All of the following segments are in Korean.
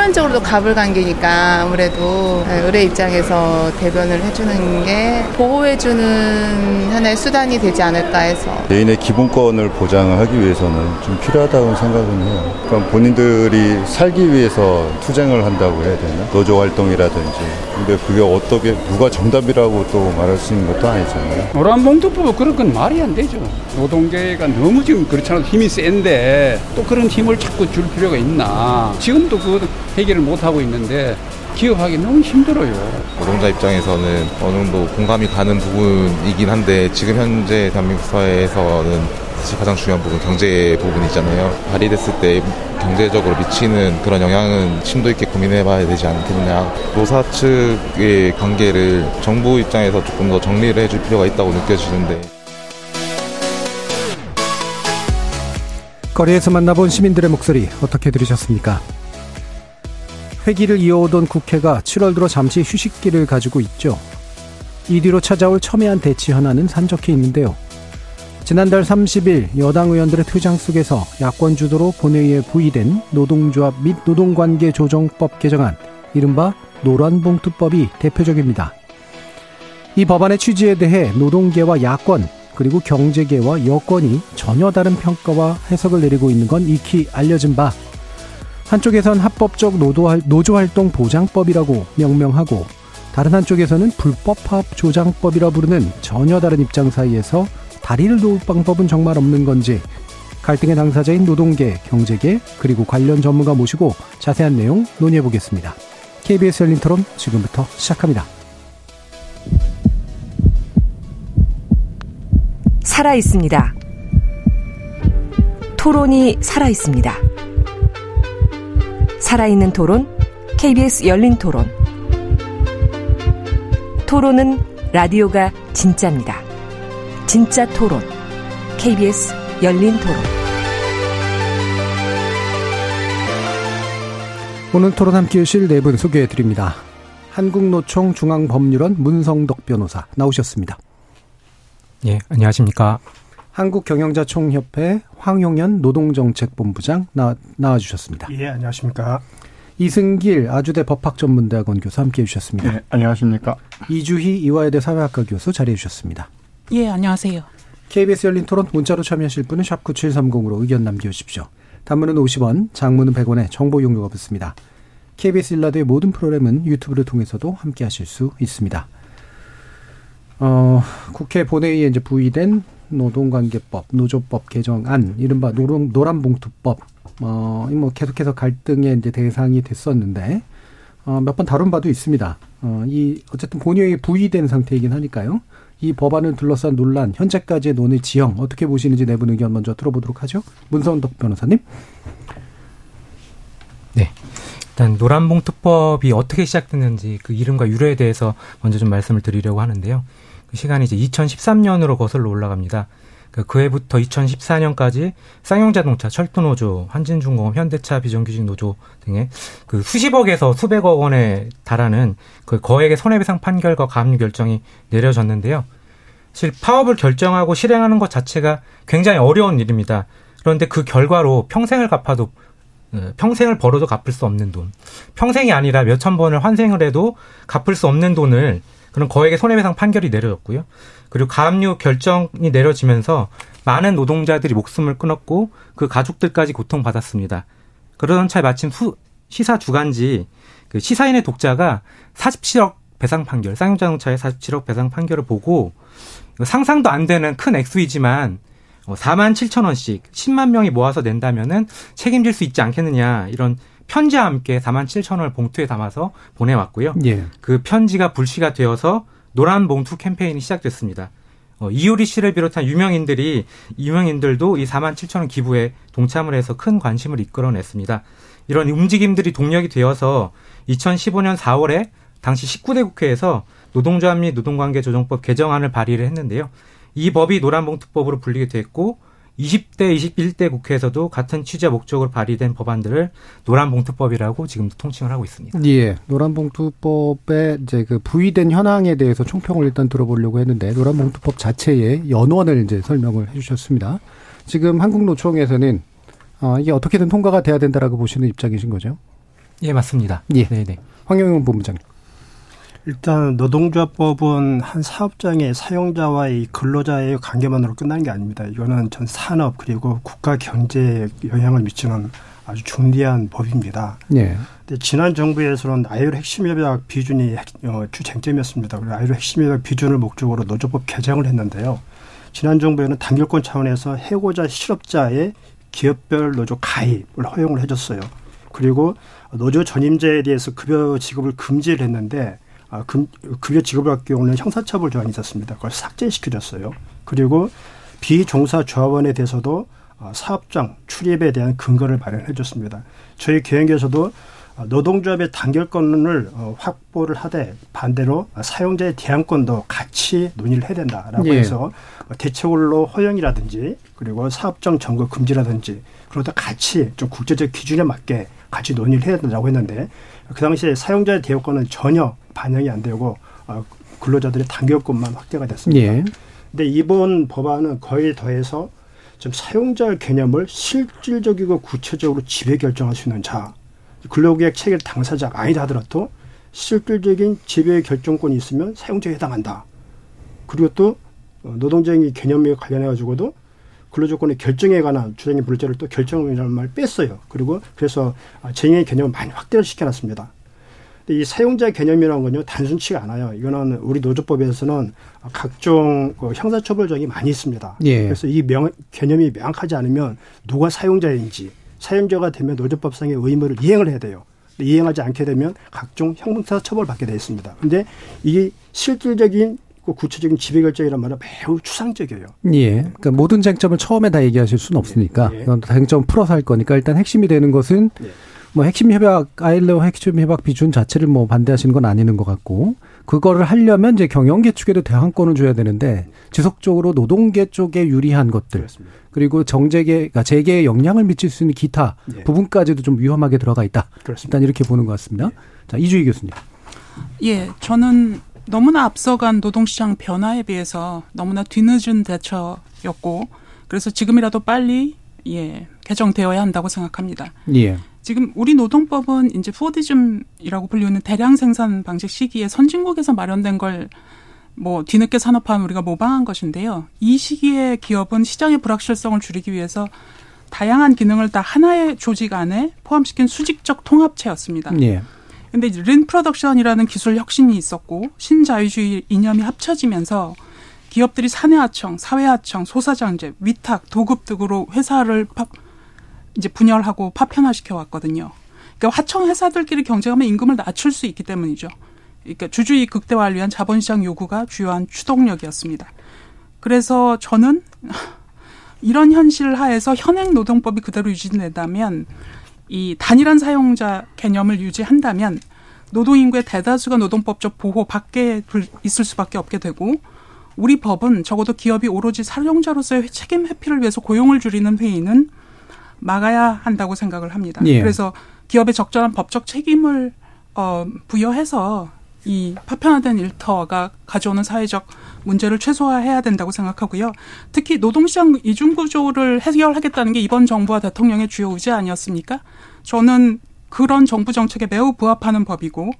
표면적으로도 가불관계니까 아무래도 네, 의뢰 입장에서 대변을 해주는 게 보호해주는 하나의 수단이 되지 않을까 해서 개인의 기본권을 보장을 하기 위해서는 좀 필요하다고 생각은 해요. 그럼 본인들이 살기 위해서 투쟁을 한다고 해야 되나? 노조 활동이라든지. 근데 그게 어떻게 누가 정답이라고 또 말할 수 있는 것도 아니잖아요. 노란봉투법 그런 건 말이 안 되죠. 노동계가 너무 지금 그렇잖아요. 힘이 센데 또 그런 힘을 자꾸 줄 필요가 있나. 지금도 그 해결을 못하고 있는데 기업하기 너무 힘들어요. 노동자 입장에서는 어느 정도 공감이 가는 부분이긴 한데 지금 현재 대한민국 사회에서는 사실 가장 중요한 부분 경제 부분이잖아요. 발의됐을 때 경제적으로 미치는 그런 영향은 심도 있게 고민해 봐야 되지 않겠느냐. 노사 측의 관계를 정부 입장에서 조금 더 정리를 해줄 필요가 있다고 느껴지는데. 거리에서 만나본 시민들의 목소리 어떻게 들으셨습니까? 회기를 이어오던 국회가 7월 들어 잠시 휴식기를 가지고 있죠. 이 뒤로 찾아올 첨예한 대치 현안은 산적해 있는데요. 지난달 30일 여당 의원들의 퇴장 속에서 야권 주도로 본회의에 부의된 노동조합 및 노동관계 조정법 개정안, 이른바 노란봉투법이 대표적입니다. 이 법안의 취지에 대해 노동계와 야권, 그리고 경제계와 여권이 전혀 다른 평가와 해석을 내리고 있는 건 익히 알려진 바, 한쪽에선 합법적 노조 활동 보장법이라고 명명하고 다른 한쪽에서는 불법 파업 조장법이라 부르는 전혀 다른 입장 사이에서 다리를 놓을 방법은 정말 없는 건지 갈등의 당사자인 노동계, 경제계, 그리고 관련 전문가 모시고 자세한 내용 논의해 보겠습니다. KBS 열린 토론 지금부터 시작합니다. 살아 있습니다. 토론이 살아 있습니다. 살아있는 토론, KBS 열린 토론. 토론은 라디오가 진짜입니다. 진짜 토론, KBS 열린 토론. 오늘 토론 함께 하실 네 분 소개해 드립니다. 한국노총 중앙법률원 문성덕 변호사 나오셨습니다. 예, 안녕하십니까. 한국경영자총협회 황용현 노동정책본부장 나, 나와 주셨습니다. 예, 안녕하십니까. 이승길 아주대 법학전문대학원 교수 함께해 주셨습니다. 예, 안녕하십니까. 이주희 이화여대 사회학과 교수 자리해 주셨습니다. 예, 안녕하세요. KBS 열린 토론 문자로 참여하실 분은 샵 9730으로 의견 남겨주십시오. 단문은 50원, 장문은 100원에 정보 용료가 붙습니다. KBS 일라드의 모든 프로그램은 유튜브를 통해서도 함께하실 수 있습니다. 어, 국회 본회의에 이제 부의된 노동관계법, 노조법 개정안, 이른바 노동, 노란봉투법, 어, 뭐 계속해서 갈등의 이제 대상이 됐었는데, 어, 몇 번 다룬 바도 있습니다. 어, 이, 어쨌든 본회의에 부의된 상태이긴 하니까요. 이 법안을 둘러싼 논란, 현재까지의 논의 지형, 어떻게 보시는지 내분 의견 먼저 들어보도록 하죠. 문성덕 변호사님. 네. 일단 노란봉투법이 어떻게 시작됐는지 그 이름과 유래에 대해서 먼저 좀 말씀을 드리려고 하는데요. 그 시간이 이제 2013년으로 거슬러 올라갑니다. 그 그해부터 2014년까지 쌍용자동차, 철도노조, 한진중공업, 현대차, 비정규직 노조 등의 그 수십억에서 수백억 원에 달하는 그 거액의 손해배상 판결과 가압류 결정이 내려졌는데요. 실 파업을 결정하고 실행하는 것 자체가 굉장히 어려운 일입니다. 그런데 그 결과로 평생을 갚아도 어, 평생을 벌어도 갚을 수 없는 돈, 평생이 아니라 몇천 번을 환생을 해도 갚을 수 없는 돈을 그런 거액의 손해배상 판결이 내려졌고요. 그리고 가압류 결정이 내려지면서 많은 노동자들이 목숨을 끊었고 그 가족들까지 고통받았습니다. 그러던 차에 마침 수, 시사 주간지 그 시사인의 독자가 47억 배상 판결, 쌍용자동차의 47억 배상 판결을 보고 상상도 안 되는 큰 액수이지만 4만 어, 7천 원씩 10만 명이 모아서 낸다면은 책임질 수 있지 않겠느냐 이런 편지와 함께 4만 7천 원을 봉투에 담아서 보내왔고요. 예. 그 편지가 불씨가 되어서 노란 봉투 캠페인이 시작됐습니다. 어, 이효리 씨를 비롯한 유명인들이 유명인들도 이 4만 7천 원 기부에 동참을 해서 큰 관심을 이끌어냈습니다. 이런 움직임들이 동력이 되어서 2015년 4월에 당시 19대 국회에서 노동조합 및 노동관계 조정법 개정안을 발의를 했는데요. 이 법이 노란봉투법으로 불리게 됐고 20대, 21대 국회에서도 같은 취재 목적으로 발의된 법안들을 노란봉투법이라고 지금 통칭을 하고 있습니다. 예. 노란봉투법의 이제 그 부의된 현황에 대해서 총평을 일단 들어보려고 했는데 노란봉투법 자체의 연원을 이제 설명을 해주셨습니다. 지금 한국노총에서는 어, 이게 어떻게든 통과가 돼야 된다라고 보시는 입장이신 거죠? 예, 맞습니다. 예. 네네. 황영영 본부장님. 일단 노동조합법은 한 사업장의 사용자와의 근로자의 관계만으로 끝나는 게 아닙니다. 이거는 전 산업 그리고 국가 경제에 영향을 미치는 아주 중대한 법입니다. 예. 근데 지난 정부에서는 아이로 핵심 협약 비준이 핵, 어, 주 쟁점이었습니다. 그리고 아이로 핵심 협약 비준을 목적으로 노조법 개정을 했는데요. 지난 정부에는 단결권 차원에서 해고자 실업자의 기업별 노조 가입을 허용을 해줬어요. 그리고 노조 전임자에 대해서 급여 지급을 금지를 했는데 아, 금, 급여 지급을 할 경우는 형사처벌 조항이 있었습니다. 그걸 삭제시켜줬어요. 그리고 비종사 조합원에 대해서도 아, 사업장 출입에 대한 근거를 마련해 줬습니다. 저희 계획에서도 아, 노동조합의 단결권을 어, 확보를 하되 반대로 사용자의 대항권도 같이 논의를 해야 된다라고 예. 해서 대체홀로 허용이라든지 그리고 사업장 점거 금지라든지 그러다 같이 좀 국제적 기준에 맞게 같이 논의를 해야 된다고 했는데 그 당시에 사용자의 대항권은 전혀 반영이 안 되고 어, 근로자들의 단결권만 확대가 됐습니다. 예. 근데 이번 법안은 거의 더해서 좀 사용자 개념을 실질적이고 구체적으로 지배 결정할 수 있는 자, 근로계약 체결 당사자가 아니다 하더라도 실질적인 지배 결정권이 있으면 사용자에 해당한다. 그리고 또 어, 노동쟁의 개념에 관련해 가지고도 근로조건의 결정에 관한 주장의 물자를 또 결정이라는 말 뺐어요. 그리고 그래서 아, 쟁의 개념을 많이 확대를 시켜놨습니다. 근데 이 사용자 개념이라는 건요 단순치가 않아요. 이거는 우리 노조법에서는 각종 그 형사처벌적이 많이 있습니다. 예. 그래서 이 명, 개념이 명확하지 않으면 누가 사용자인지 사용자가 되면 노조법상의 의무를 이행을 해야 돼요. 이행하지 않게 되면 각종 형사 처벌 받게 되어 있습니다. 근데 이게 실질적인 그 구체적인 지배 결정이란 말은 매우 추상적이에요. 예. 그러니까 모든 쟁점을 처음에 다 얘기하실 수는 없으니까 예. 쟁점 풀어서 할 거니까 일단 핵심이 되는 것은 예. 뭐 핵심 협약 아일러 핵심 협약 비준 자체를 뭐 반대하시는 건 아니는 것 같고 그거를 하려면 이제 경영계 측에도 대항권을 줘야 되는데 지속적으로 노동계 쪽에 유리한 것들 그렇습니다. 그리고 정재계 그러니까 재계에 영향을 미칠 수 있는 기타 예. 부분까지도 좀 위험하게 들어가 있다. 그렇습니다. 일단 이렇게 보는 것 같습니다. 자 이주희 교수님. 예, 저는 너무나 앞서간 노동시장 변화에 비해서 너무나 뒤늦은 대처였고, 그래서 지금이라도 빨리, 예, 개정되어야 한다고 생각합니다. 예. 지금 우리 노동법은 이제 포디즘이라고 불리는 대량 생산 방식 시기에 선진국에서 마련된 걸 뭐 뒤늦게 산업화한 우리가 모방한 것인데요. 이 시기에 기업은 시장의 불확실성을 줄이기 위해서 다양한 기능을 다 하나의 조직 안에 포함시킨 수직적 통합체였습니다. 예. 근데 이제 lean production이라는 기술 혁신이 있었고 신자유주의 이념이 합쳐지면서 기업들이 사내하청, 사회하청, 소사장제, 위탁, 도급 등으로 회사를 파, 이제 분열하고 파편화시켜 왔거든요. 그러니까 하청 회사들끼리 경쟁하면 임금을 낮출 수 있기 때문이죠. 그러니까 주주의 극대화를 위한 자본시장 요구가 주요한 추동력이었습니다. 그래서 저는 이런 현실 하에서 현행 노동법이 그대로 유지된다면 이 단일한 사용자 개념을 유지한다면 노동인구의 대다수가 노동법적 보호 밖에 둘- 있을 수밖에 없게 되고 우리 법은 적어도 기업이 오로지 사용자로서의 책임 회피를 위해서 고용을 줄이는 회의는 막아야 한다고 생각을 합니다. 예. 그래서 기업의 적절한 법적 책임을 어, 부여해서 이 파편화된 일터가 가져오는 사회적 문제를 최소화해야 된다고 생각하고요. 특히 노동시장 이중 구조를 해결하겠다는 게 이번 정부와 대통령의 주요 의제 아니었습니까? 저는 그런 정부 정책에 매우 부합하는 법이고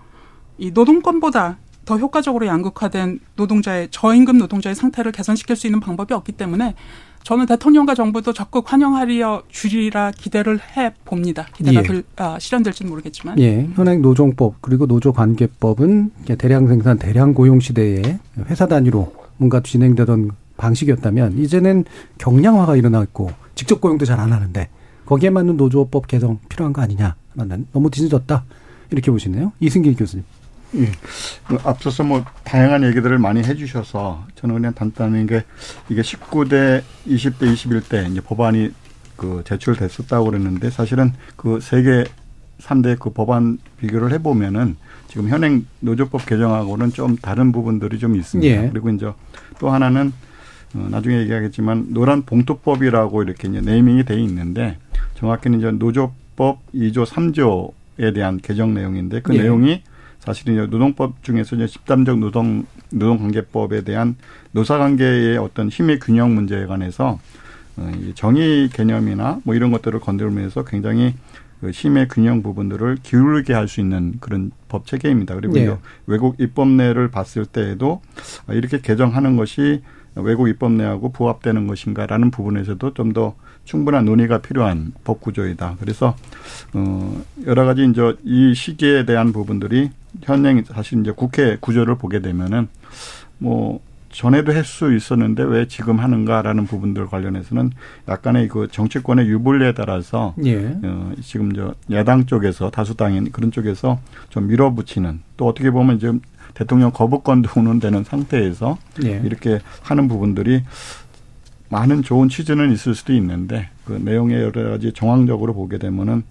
이 노동권보다 더 효과적으로 양극화된 노동자의 저임금 노동자의 상태를 개선시킬 수 있는 방법이 없기 때문에 저는 대통령과 정부도 적극 환영하려 주리라 기대를 해 봅니다. 기대가 예. 될, 아, 실현될지는 모르겠지만. 예, 현행 노종법 그리고 노조관계법은 대량 생산, 대량 고용 시대에 회사 단위로 뭔가 진행되던 방식이었다면 이제는 경량화가 일어났고 직접 고용도 잘 안 하는데 거기에 맞는 노조법 개정 필요한 거 아니냐라는 너무 뒤늦었다 이렇게 보시네요. 이승길 교수님. 예. 그 앞서서 뭐 다양한 얘기들을 많이 해주셔서 저는 그냥 단단한 게 이게 19대, 20대, 21대 이제 법안이 그 제출됐었다고 그랬는데 사실은 그 세계 3대 그 법안 비교를 해보면은 지금 현행 노조법 개정하고는 좀 다른 부분들이 좀 있습니다. 예. 그리고 이제 또 하나는 어, 나중에 얘기하겠지만 노란 봉투법이라고 이렇게 이제 네이밍이 돼 있는데 정확히는 이제 노조법 2조 3조에 대한 개정 내용인데 그 예. 내용이 사실은 노동법 중에서 이제 집단적 노동 노동관계법에 대한 노사관계의 어떤 힘의 균형 문제에 관해서 어, 이 정의 개념이나 뭐 이런 것들을 건드리면서 굉장히 그 힘의 균형 부분들을 기울게 할 수 있는 그런 법 체계입니다. 그리고 예. 이제 외국 입법례를 봤을 때에도 아, 이렇게 개정하는 것이 외국 입법례하고 부합되는 것인가라는 부분에서도 좀 더 충분한 논의가 필요한 법 구조이다. 그래서 어 여러 가지 이제 이 시기에 대한 부분들이 현행 사실 이제 국회 구조를 보게 되면은 뭐 전에도 할 수 있었는데 왜 지금 하는가라는 부분들 관련해서는 약간의 그 정치권의 유불리에 따라서 예. 어, 지금 저 야당 쪽에서 다수당인 그런 쪽에서 좀 밀어붙이는 또 어떻게 보면 이제 대통령 거부권도 운운되는 상태에서 예. 이렇게 하는 부분들이 많은 좋은 취지는 있을 수도 있는데 그 내용의 여러 가지 정황적으로 보게 되면은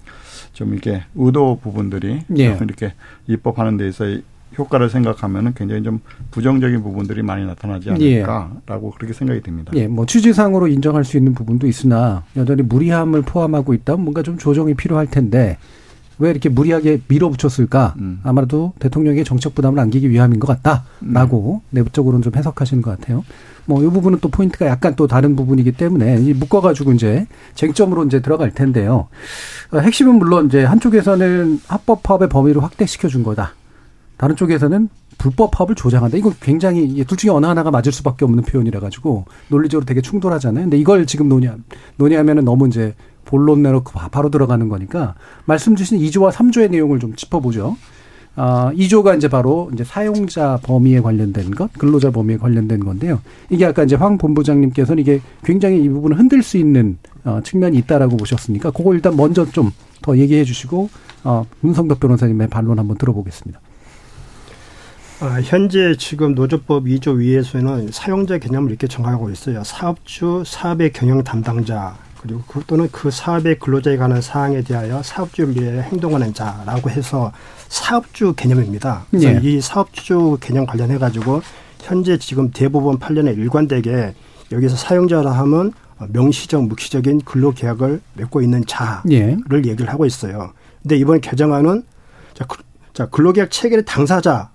좀 이렇게 의도 부분들이 예. 좀 이렇게 입법하는 데 있어의 효과를 생각하면은 굉장히 좀 부정적인 부분들이 많이 나타나지 않을까라고 그렇게 생각이 듭니다. 예, 뭐 취지상으로 인정할 수 있는 부분도 있으나 여전히 무리함을 포함하고 있다면 뭔가 좀 조정이 필요할 텐데 왜 이렇게 무리하게 밀어붙였을까? 음. 아마도 대통령에게 정책 부담을 안기기 위함인 것 같다라고 내부적으로는 좀 해석하시는 것 같아요. 뭐 이 부분은 또 포인트가 약간 또 다른 부분이기 때문에 이 묶어가지고 이제 쟁점으로 이제 들어갈 텐데요. 어, 핵심은 물론 이제 한쪽에서는 합법 파업의 범위를 확대시켜 준 거다. 다른 쪽에서는 불법 파업을 조장한다. 이거 굉장히 둘 중에 어느 하나가 맞을 수밖에 없는 표현이라 가지고 논리적으로 되게 충돌하잖아요. 근데 이걸 지금 논의 논의하면은 너무 이제 본론 바- 바로 들어가는 거니까 말씀 주신 2조와 3조의 내용을 좀 짚어보죠. 아, 2조가 이제 바로 이제 사용자 범위에 관련된 것, 근로자 범위에 관련된 건데요. 이게 아까 이제 황 본부장님께서는 이게 굉장히 이 부분을 흔들 수 있는 어, 측면이 있다라고 보셨으니까 그거 일단 먼저 좀 더 얘기해 주시고 어, 문성덕 변호사님의 반론 한번 들어보겠습니다. 아, 현재 지금 노조법 2조 위에서는 사용자 개념을 이렇게 정하고 있어요. 사업주, 사업의 경영 담당자, 그리고 그 또는 그 사업의 근로자에 관한 사항에 대하여 사업주를 위해 행동하는 자라고 해서 사업주 개념입니다. 그래서 예. 이 사업주 개념 관련해 가지고 현재 지금 대법원 판례에 일관되게 여기서 사용자라 하면 명시적, 묵시적인 근로계약을 맺고 있는 자를 예. 얘기를 하고 있어요. 근데 이번 개정안은 자, 그- 자 근로계약 체결의 당사자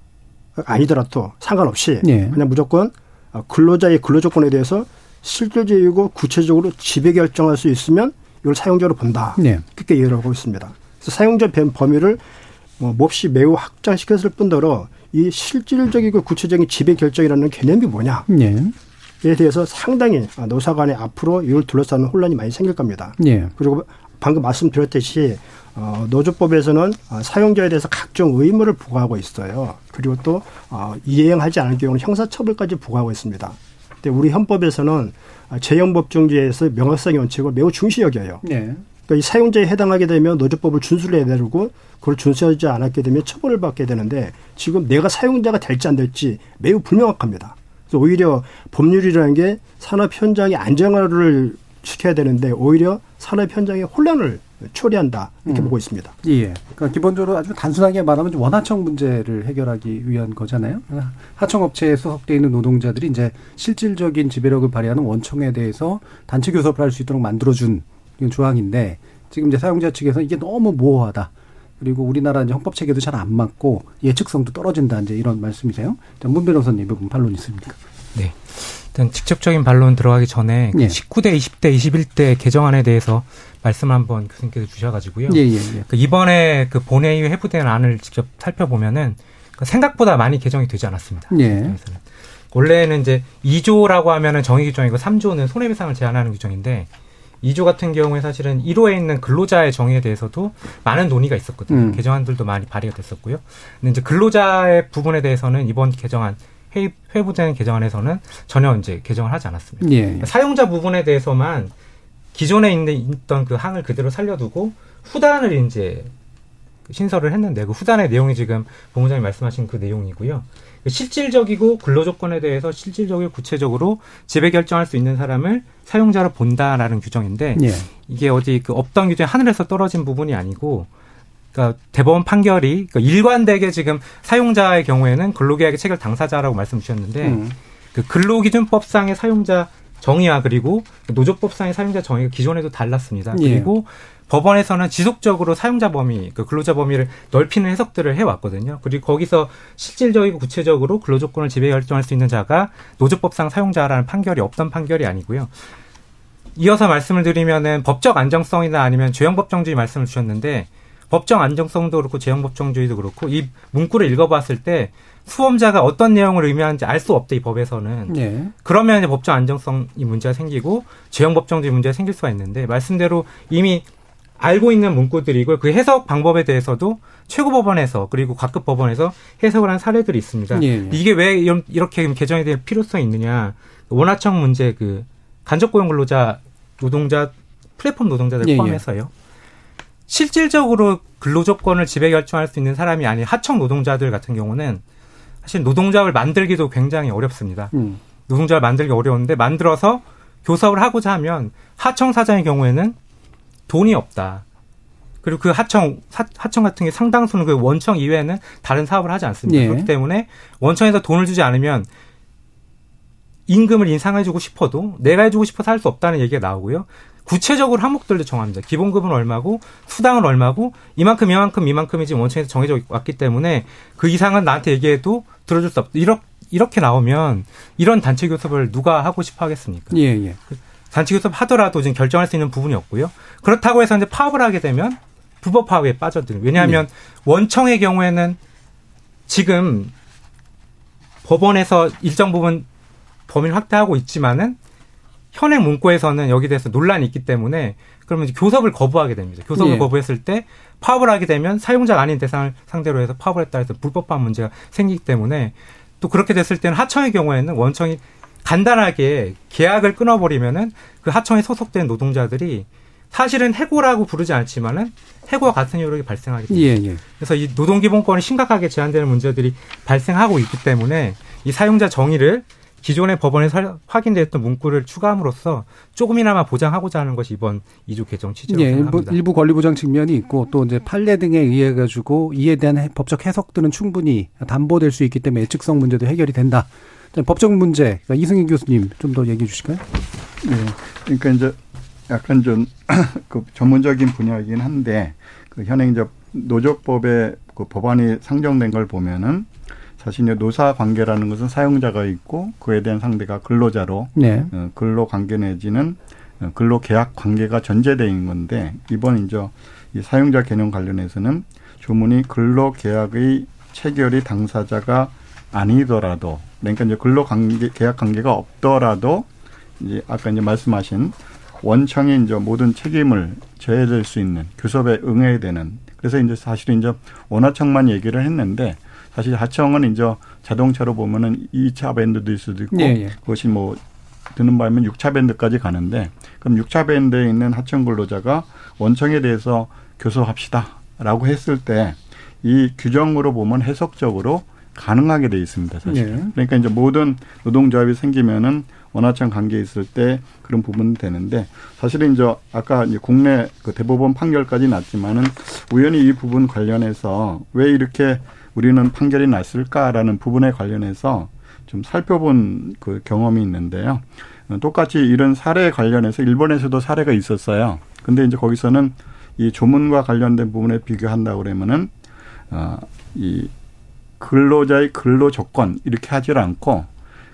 아니더라도 상관없이 예. 그냥 무조건 어, 근로자의 근로조건에 대해서 실질적이고 구체적으로 지배 결정할 수 있으면 이걸 사용자로 본다. 네. 그렇게 이해를 하고 있습니다. 그래서 사용자 범- 범위를 뭐 몹시 매우 확장시켰을 뿐더러 이 실질적이고 구체적인 지배 결정이라는 개념이 뭐냐. 예. 에 대해서 상당히 아, 노사 간에 앞으로 이걸 둘러싸는 혼란이 많이 생길 겁니다. 예. 그리고 방금 말씀드렸듯이 어, 노조법에서는 어, 사용자에 대해서 각종 의무를 부과하고 있어요. 그리고 또 어, 이행하지 않을 경우는 형사처벌까지 부과하고 있습니다. 근데 우리 헌법에서는 아, 재형법정지에서 명확성의 원칙을 매우 중시 여겨요. 예. 그러니까 이 사용자에 해당하게 되면 노조법을 준수를 해야 되고 그걸 준수하지 않았게 되면 처벌을 받게 되는데 지금 내가 사용자가 될지 안 될지 매우 불명확합니다. 그래서 오히려 법률이라는 게 산업 현장의 안정화를 시켜야 되는데 오히려 산업 현장의 혼란을 초래한다 이렇게 음. 보고 있습니다. 예. 그러니까 기본적으로 아주 단순하게 말하면 좀 원하청 문제를 해결하기 위한 거잖아요. 하청업체에 소속돼 있는 노동자들이 이제 실질적인 지배력을 발휘하는 원청에 대해서 단체 교섭을 할 수 있도록 만들어준 조항인데 지금 이제 사용자 측에서 이게 너무 모호하다. 그리고 우리나라 이제 헌법 체계도 잘 안 맞고 예측성도 떨어진다 이제 이런 말씀이세요. 자, 문 변호사님 이 부분 반론 있습니까? 네. 일단 직접적인 반론 들어가기 전에 그 예. 19대, 20대, 21대 개정안에 대해서 말씀 한번 교수님께서 주셔가지고요. 예, 예, 예. 그 이번에 그 본회의 회부된 안을 직접 살펴보면은 그 생각보다 많이 개정이 되지 않았습니다. 예. 원래는 이제 2조라고 하면은 정의 규정이고 3조는 손해배상을 제한하는 규정인데 2조 같은 경우에 사실은 1호에 있는 근로자의 정의에 대해서도 많은 논의가 있었거든요. 음. 개정안들도 많이 발의가 됐었고요. 근데 이제 근로자의 부분에 대해서는 이번 개정안 회, 회부된 개정안에서는 전혀 이제 개정을 하지 않았습니다. 예. 사용자 부분에 대해서만 기존에 있는 있던 그 항을 그대로 살려두고 후단을 이제 신설을 했는데 그 후단의 내용이 지금 본부장님 말씀하신 그 내용이고요. 그 실질적이고 근로 조건에 대해서 실질적이고 구체적으로 지배 결정할 수 있는 사람을 사용자로 본다라는 규정인데 예. 이게 어디 그 없던 규정이 하늘에서 떨어진 부분이 아니고 그러니까 대법원 판결이 그러니까 일관되게 지금 사용자의 경우에는 근로계약의 체결 당사자라고 말씀 주셨는데 음. 그 근로기준법상의 사용자 정의와 그리고 노조법상의 사용자 정의가 기존에도 달랐습니다. 예. 그리고 법원에서는 지속적으로 사용자 범위, 그 근로자 범위를 넓히는 해석들을 해왔거든요. 그리고 거기서 실질적이고 구체적으로 근로조건을 지배 결정할 수 있는 자가 노조법상 사용자라는 판결이 없던 판결이 아니고요. 이어서 말씀을 드리면은 법적 안정성이나 아니면 죄형 법정주의 말씀을 주셨는데 법적 안정성도 그렇고 죄형법정주의도 그렇고 이 문구를 읽어봤을 때 수험자가 어떤 내용을 의미하는지 알 수 없다 이 법에서는 예. 그러면 이제 법적 안정성이 문제가 생기고 죄형법정주의 문제가 생길 수가 있는데 말씀대로 이미 알고 있는 문구들이고 그 해석 방법에 대해서도 최고법원에서 그리고 각급 법원에서 해석을 한 사례들이 있습니다. 예, 예. 이게 왜 이런- 이렇게 개정이 될 필요성이 있느냐? 원하청 문제 그 간접 고용 근로자 노동자 플랫폼 노동자들 예, 예. 포함해서요. 실질적으로 근로조건을 지배 결정할 수 있는 사람이 아닌 하청 노동자들 같은 경우는 사실 노동자를 만들기도 굉장히 어렵습니다. 음. 노동자를 만들기 어려운데 만들어서 교섭을 하고자 하면 하청 사장의 경우에는 돈이 없다. 그리고 그 하청 사- 하청 같은 게 상당수는 그 원청 이외에는 다른 사업을 하지 않습니다. 예. 그렇기 때문에 원청에서 돈을 주지 않으면 임금을 인상해주고 싶어도 내가 해주고 싶어서 할 수 없다는 얘기가 나오고요. 구체적으로 항목들도 정합니다. 기본급은 얼마고 수당은 얼마고 이만큼 이만큼 이만큼이 지금 원청에서 정해져 왔기 때문에 그 이상은 나한테 얘기해도 들어줄 수 없다. 이렇게 이렇게 나오면 이런 단체 교섭을 누가 하고 싶어 하겠습니까? 예, 예. 단체 교섭 하더라도 지금 결정할 수 있는 부분이 없고요. 그렇다고 해서 이제 파업을 하게 되면 불법 파업에 빠져드는. 왜냐하면 원청의 경우에는 지금 법원에서 일정 부분 범위를 확대하고 있지만은 현행 문구에서는 여기 대해서 논란이 있기 때문에 그러면 이제 교섭을 거부하게 됩니다. 교섭을 예. 거부했을 때 파업을 하게 되면 사용자가 아닌 대상을 상대로 해서 파업을 했다 해서 불법 파업 문제가 생기기 때문에 또 그렇게 됐을 때는 하청의 경우에는 원청이 간단하게 계약을 끊어버리면은 그 하청에 소속된 노동자들이 사실은 해고라고 부르지 않지만은 해고와 같은 효력이 발생하기 때문에 예, 예. 그래서 이 노동기본권이 심각하게 제한되는 문제들이 발생하고 있기 때문에 이 사용자 정의를 기존의 법원에서 확인됐던 문구를 추가함으로써 조금이나마 보장하고자 하는 것이 이번 2조 개정 취지라고 예, 일부, 생각합니다. 일부 권리 보장 측면이 있고 또 이제 판례 등에 의해 가지고 이에 대한 해- 법적 해석들은 충분히 담보될 수 있기 때문에 예측성 문제도 해결이 된다. 자, 법적 문제 그러니까 이승희 교수님 좀 더 얘기해 주실까요? 네. 그러니까 이제 약간 좀 그 전문적인 분야이긴 한데 그 현행 이제 노조법에 그 법안이 상정된 걸 보면은 사실 이제 노사 관계라는 것은 사용자가 있고 그에 대한 상대가 근로자로 네. 어, 근로 관계 내지는 어, 근로 계약 관계가 전제돼 있는 건데 이번 이제 이 사용자 개념 관련해서는 조문이 근로 계약의 체결이 당사자가 아니더라도 그러니까 이제 근로 관계 계약 관계가 없더라도 이제 아까 이제 말씀하신 원청이 이제 모든 책임을 져야 될 수 있는 교섭에 응해야 되는 그래서 이제 사실은 이제 원하청만 얘기를 했는데 사실 하청은 이제 자동차로 보면은 2차 밴드도 있을 수도 있고 예, 예. 그것이 뭐 드는 바에는 6차 밴드까지 가는데 그럼 6차 밴드에 있는 하청 근로자가 원청에 대해서 교섭합시다라고 했을 때 이 규정으로 보면 해석적으로 가능하게 돼 있습니다. 사실. 예. 그러니까 이제 모든 노동조합이 생기면은 원하청 관계에 있을 때 그런 부분이 되는데 사실은 이제 아까 이제 국내 그 대법원 판결까지 났지만은 우연히 이 부분 관련해서 왜 이렇게 우리는 판결이 났을까라는 부분에 관련해서 좀 살펴본 그 경험이 있는데요. 어, 똑같이 이런 사례에 관련해서 일본에서도 사례가 있었어요. 근데 이제 거기서는 이 조문과 관련된 부분에 비교한다 그러면은 어, 이 근로자의 근로 조건 이렇게 하질 않고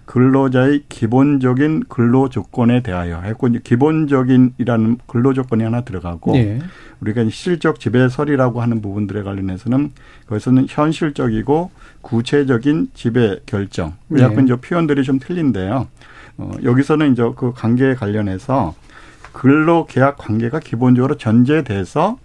근로자의 기본적인 근로 조건에 대하여 했고 이제 기본적인이라는 근로 조건이 하나 들어가고 예. 우리가 실적 지배설이라고 하는 부분들에 관련해서는 거기서는 현실적이고 구체적인 지배 결정. 네. 약간 이제 표현들이 좀 틀린데요. 어, 여기서는 이제 그 관계에 관련해서 근로 계약 관계가 기본적으로 전제돼서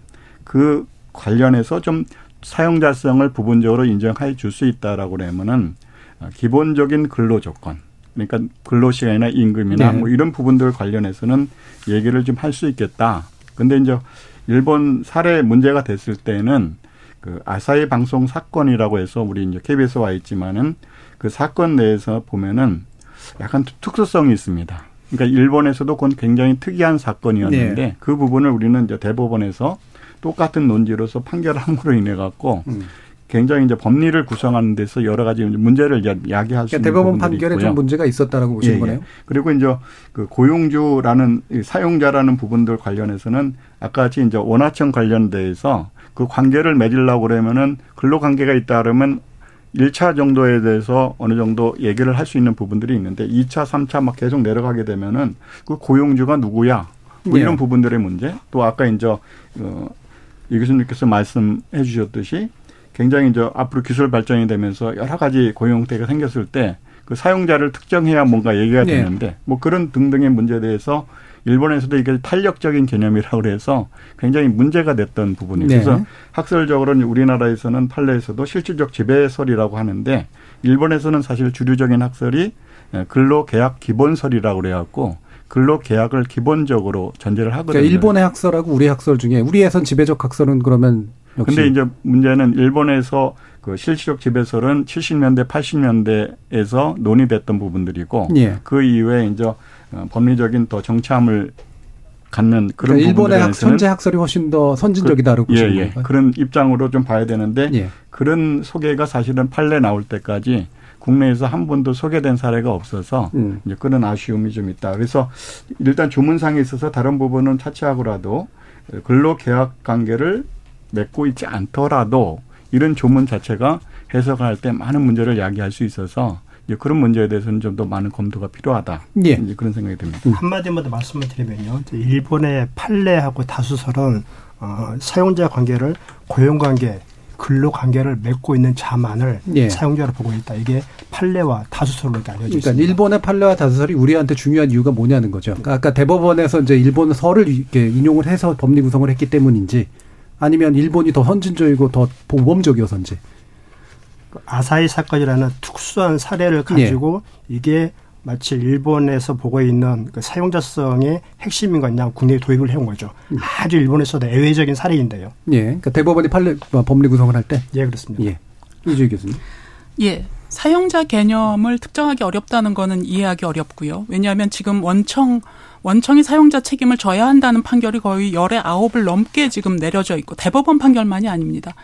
그 관련해서 좀 사용자성을 부분적으로 인정해 줄 수 있다라고 그러면은 어, 기본적인 근로 조건 그러니까 근로 시간이나 임금이나 네. 뭐 이런 부분들 관련해서는 얘기를 좀 할 수 있겠다. 근데 이제 일본 사례 문제가 됐을 때는 그 아사히 방송 사건이라고 해서 우리 이제 KBS 와 있지만은 그 사건 내에서 보면은 약간 특수성이 있습니다. 그러니까 일본에서도 그건 굉장히 특이한 사건이었는데 네. 그 부분을 우리는 이제 대법원에서 똑같은 논지로서 판결함으로 인해 갖고 음. 굉장히 이제 법리를 구성하는 데서 여러 가지 문제를 야기할 수 그러니까 있는 대법원 판결에 있고요. 좀 문제가 있었다라고 보시는 예, 예. 거네요. 그리고 이제 그 고용주라는 이 사용자라는 부분들 관련해서는 아까 같이 이제 원화청 관련돼서 그 관계를 맺으려고 그러면은 근로관계가 있다 그러면 1차 정도에 대해서 어느 정도 얘기를 할 수 있는 부분들이 있는데 2차, 3차 막 계속 내려가게 되면은 그 고용주가 누구야? 뭐 예. 이런 부분들의 문제. 또 아까 이제 어, 이 교수님께서 말씀해 주셨듯이 굉장히 이제 앞으로 기술 발전이 되면서 여러 가지 고용 형태가 생겼을 때 그 사용자를 특정해야 뭔가 얘기가 네. 되는데 뭐 그런 등등의 문제에 대해서 일본에서도 이게 탄력적인 개념이라고 그래서 굉장히 문제가 됐던 부분이에요. 네. 그래서 학설적으로는 우리나라에서는 판례에서도 실질적 지배설이라고 하는데 일본에서는 사실 주류적인 학설이 예, 근로계약 기본설이라고 그래갖고 근로계약을 기본적으로 전제를 하거든요. 그러니까 일본의 학설하고 우리 학설 중에 우리에선 지배적 학설은 그러면 근데 이제 문제는 일본에서 그 실질적 지배설은 70년대, 80년대에서 논의됐던 부분들이고 예. 그 이후에 이제 어, 법리적인 더 정치함을 갖는 그런 그러니까 일본의 학, 현재 학설이 훨씬 더 선진적이다라고 그, 예, 보시는 예. 건가요? 그런 입장으로 좀 봐야 되는데 예. 그런 소개가 사실은 판례 나올 때까지 국내에서 한 번도 소개된 사례가 없어서 음. 이제 그런 아쉬움이 좀 있다. 그래서 일단 주문상에 있어서 다른 부분은 차치하고라도 근로 계약 관계를 맺고 있지 않더라도 이런 조문 자체가 해석할 때 많은 문제를 야기할 수 있어서 이제 그런 문제에 대해서는 좀 더 많은 검토가 필요하다. 예. 이제 그런 생각이 듭니다. 한마디만 더 말씀을 드리면요. 일본의 판례하고 다수설은 어, 사용자 관계를 고용 관계, 근로 관계를 맺고 있는 자만을 예. 사용자로 보고 있다. 이게 판례와 다수설로 알려져 그러니까 있습니다. 일본의 판례와 다수설이 우리한테 중요한 이유가 뭐냐는 거죠. 그러니까 아까 대법원에서 이제 일본 설을 이렇게 인용을 해서 법리 구성을 했기 때문인지 아니면 일본이 더 선진적이고 더 보범적이어서인지. 아사히 사건이라는 특수한 사례를 가지고 이게 마치 일본에서 보고 있는 그 사용자성의 핵심인 거냐 국내에 도입을 해온 거죠. 아주 일본에서도 예외적인 사례인데요. 예. 그러니까 대법원이 판례 어, 법리 구성을 할 때. 예, 그렇습니다. 예. 이주희 교수님. 예. 사용자 개념을 특정하기 어렵다는 거는 이해하기 어렵고요. 왜냐하면 지금 원청 원청이 사용자 책임을 져야 한다는 판결이 거의 열의 아홉을 넘게 지금 내려져 있고 대법원 판결만이 아닙니다.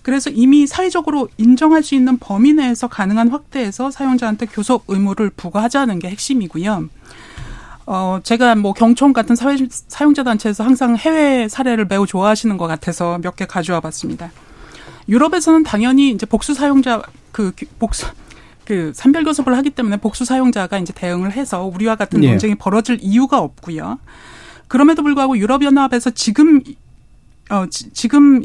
그래서 이미 사회적으로 인정할 수 있는 범위 내에서 가능한 확대해서 사용자한테 교섭 의무를 부과하자는 게 핵심이고요. 어, 제가 뭐 경총 같은 사회, 사용자 단체에서 항상 해외 사례를 매우 좋아하시는 것 같아서 몇 개 가져와 봤습니다. 유럽에서는 당연히 이제 복수 사용자 그 복수 그 산별 교섭을 하기 때문에 복수 사용자가 이제 대응을 해서 우리와 같은 예. 논쟁이 벌어질 이유가 없고요. 그럼에도 불구하고 유럽연합에서 지금 어, 지, 금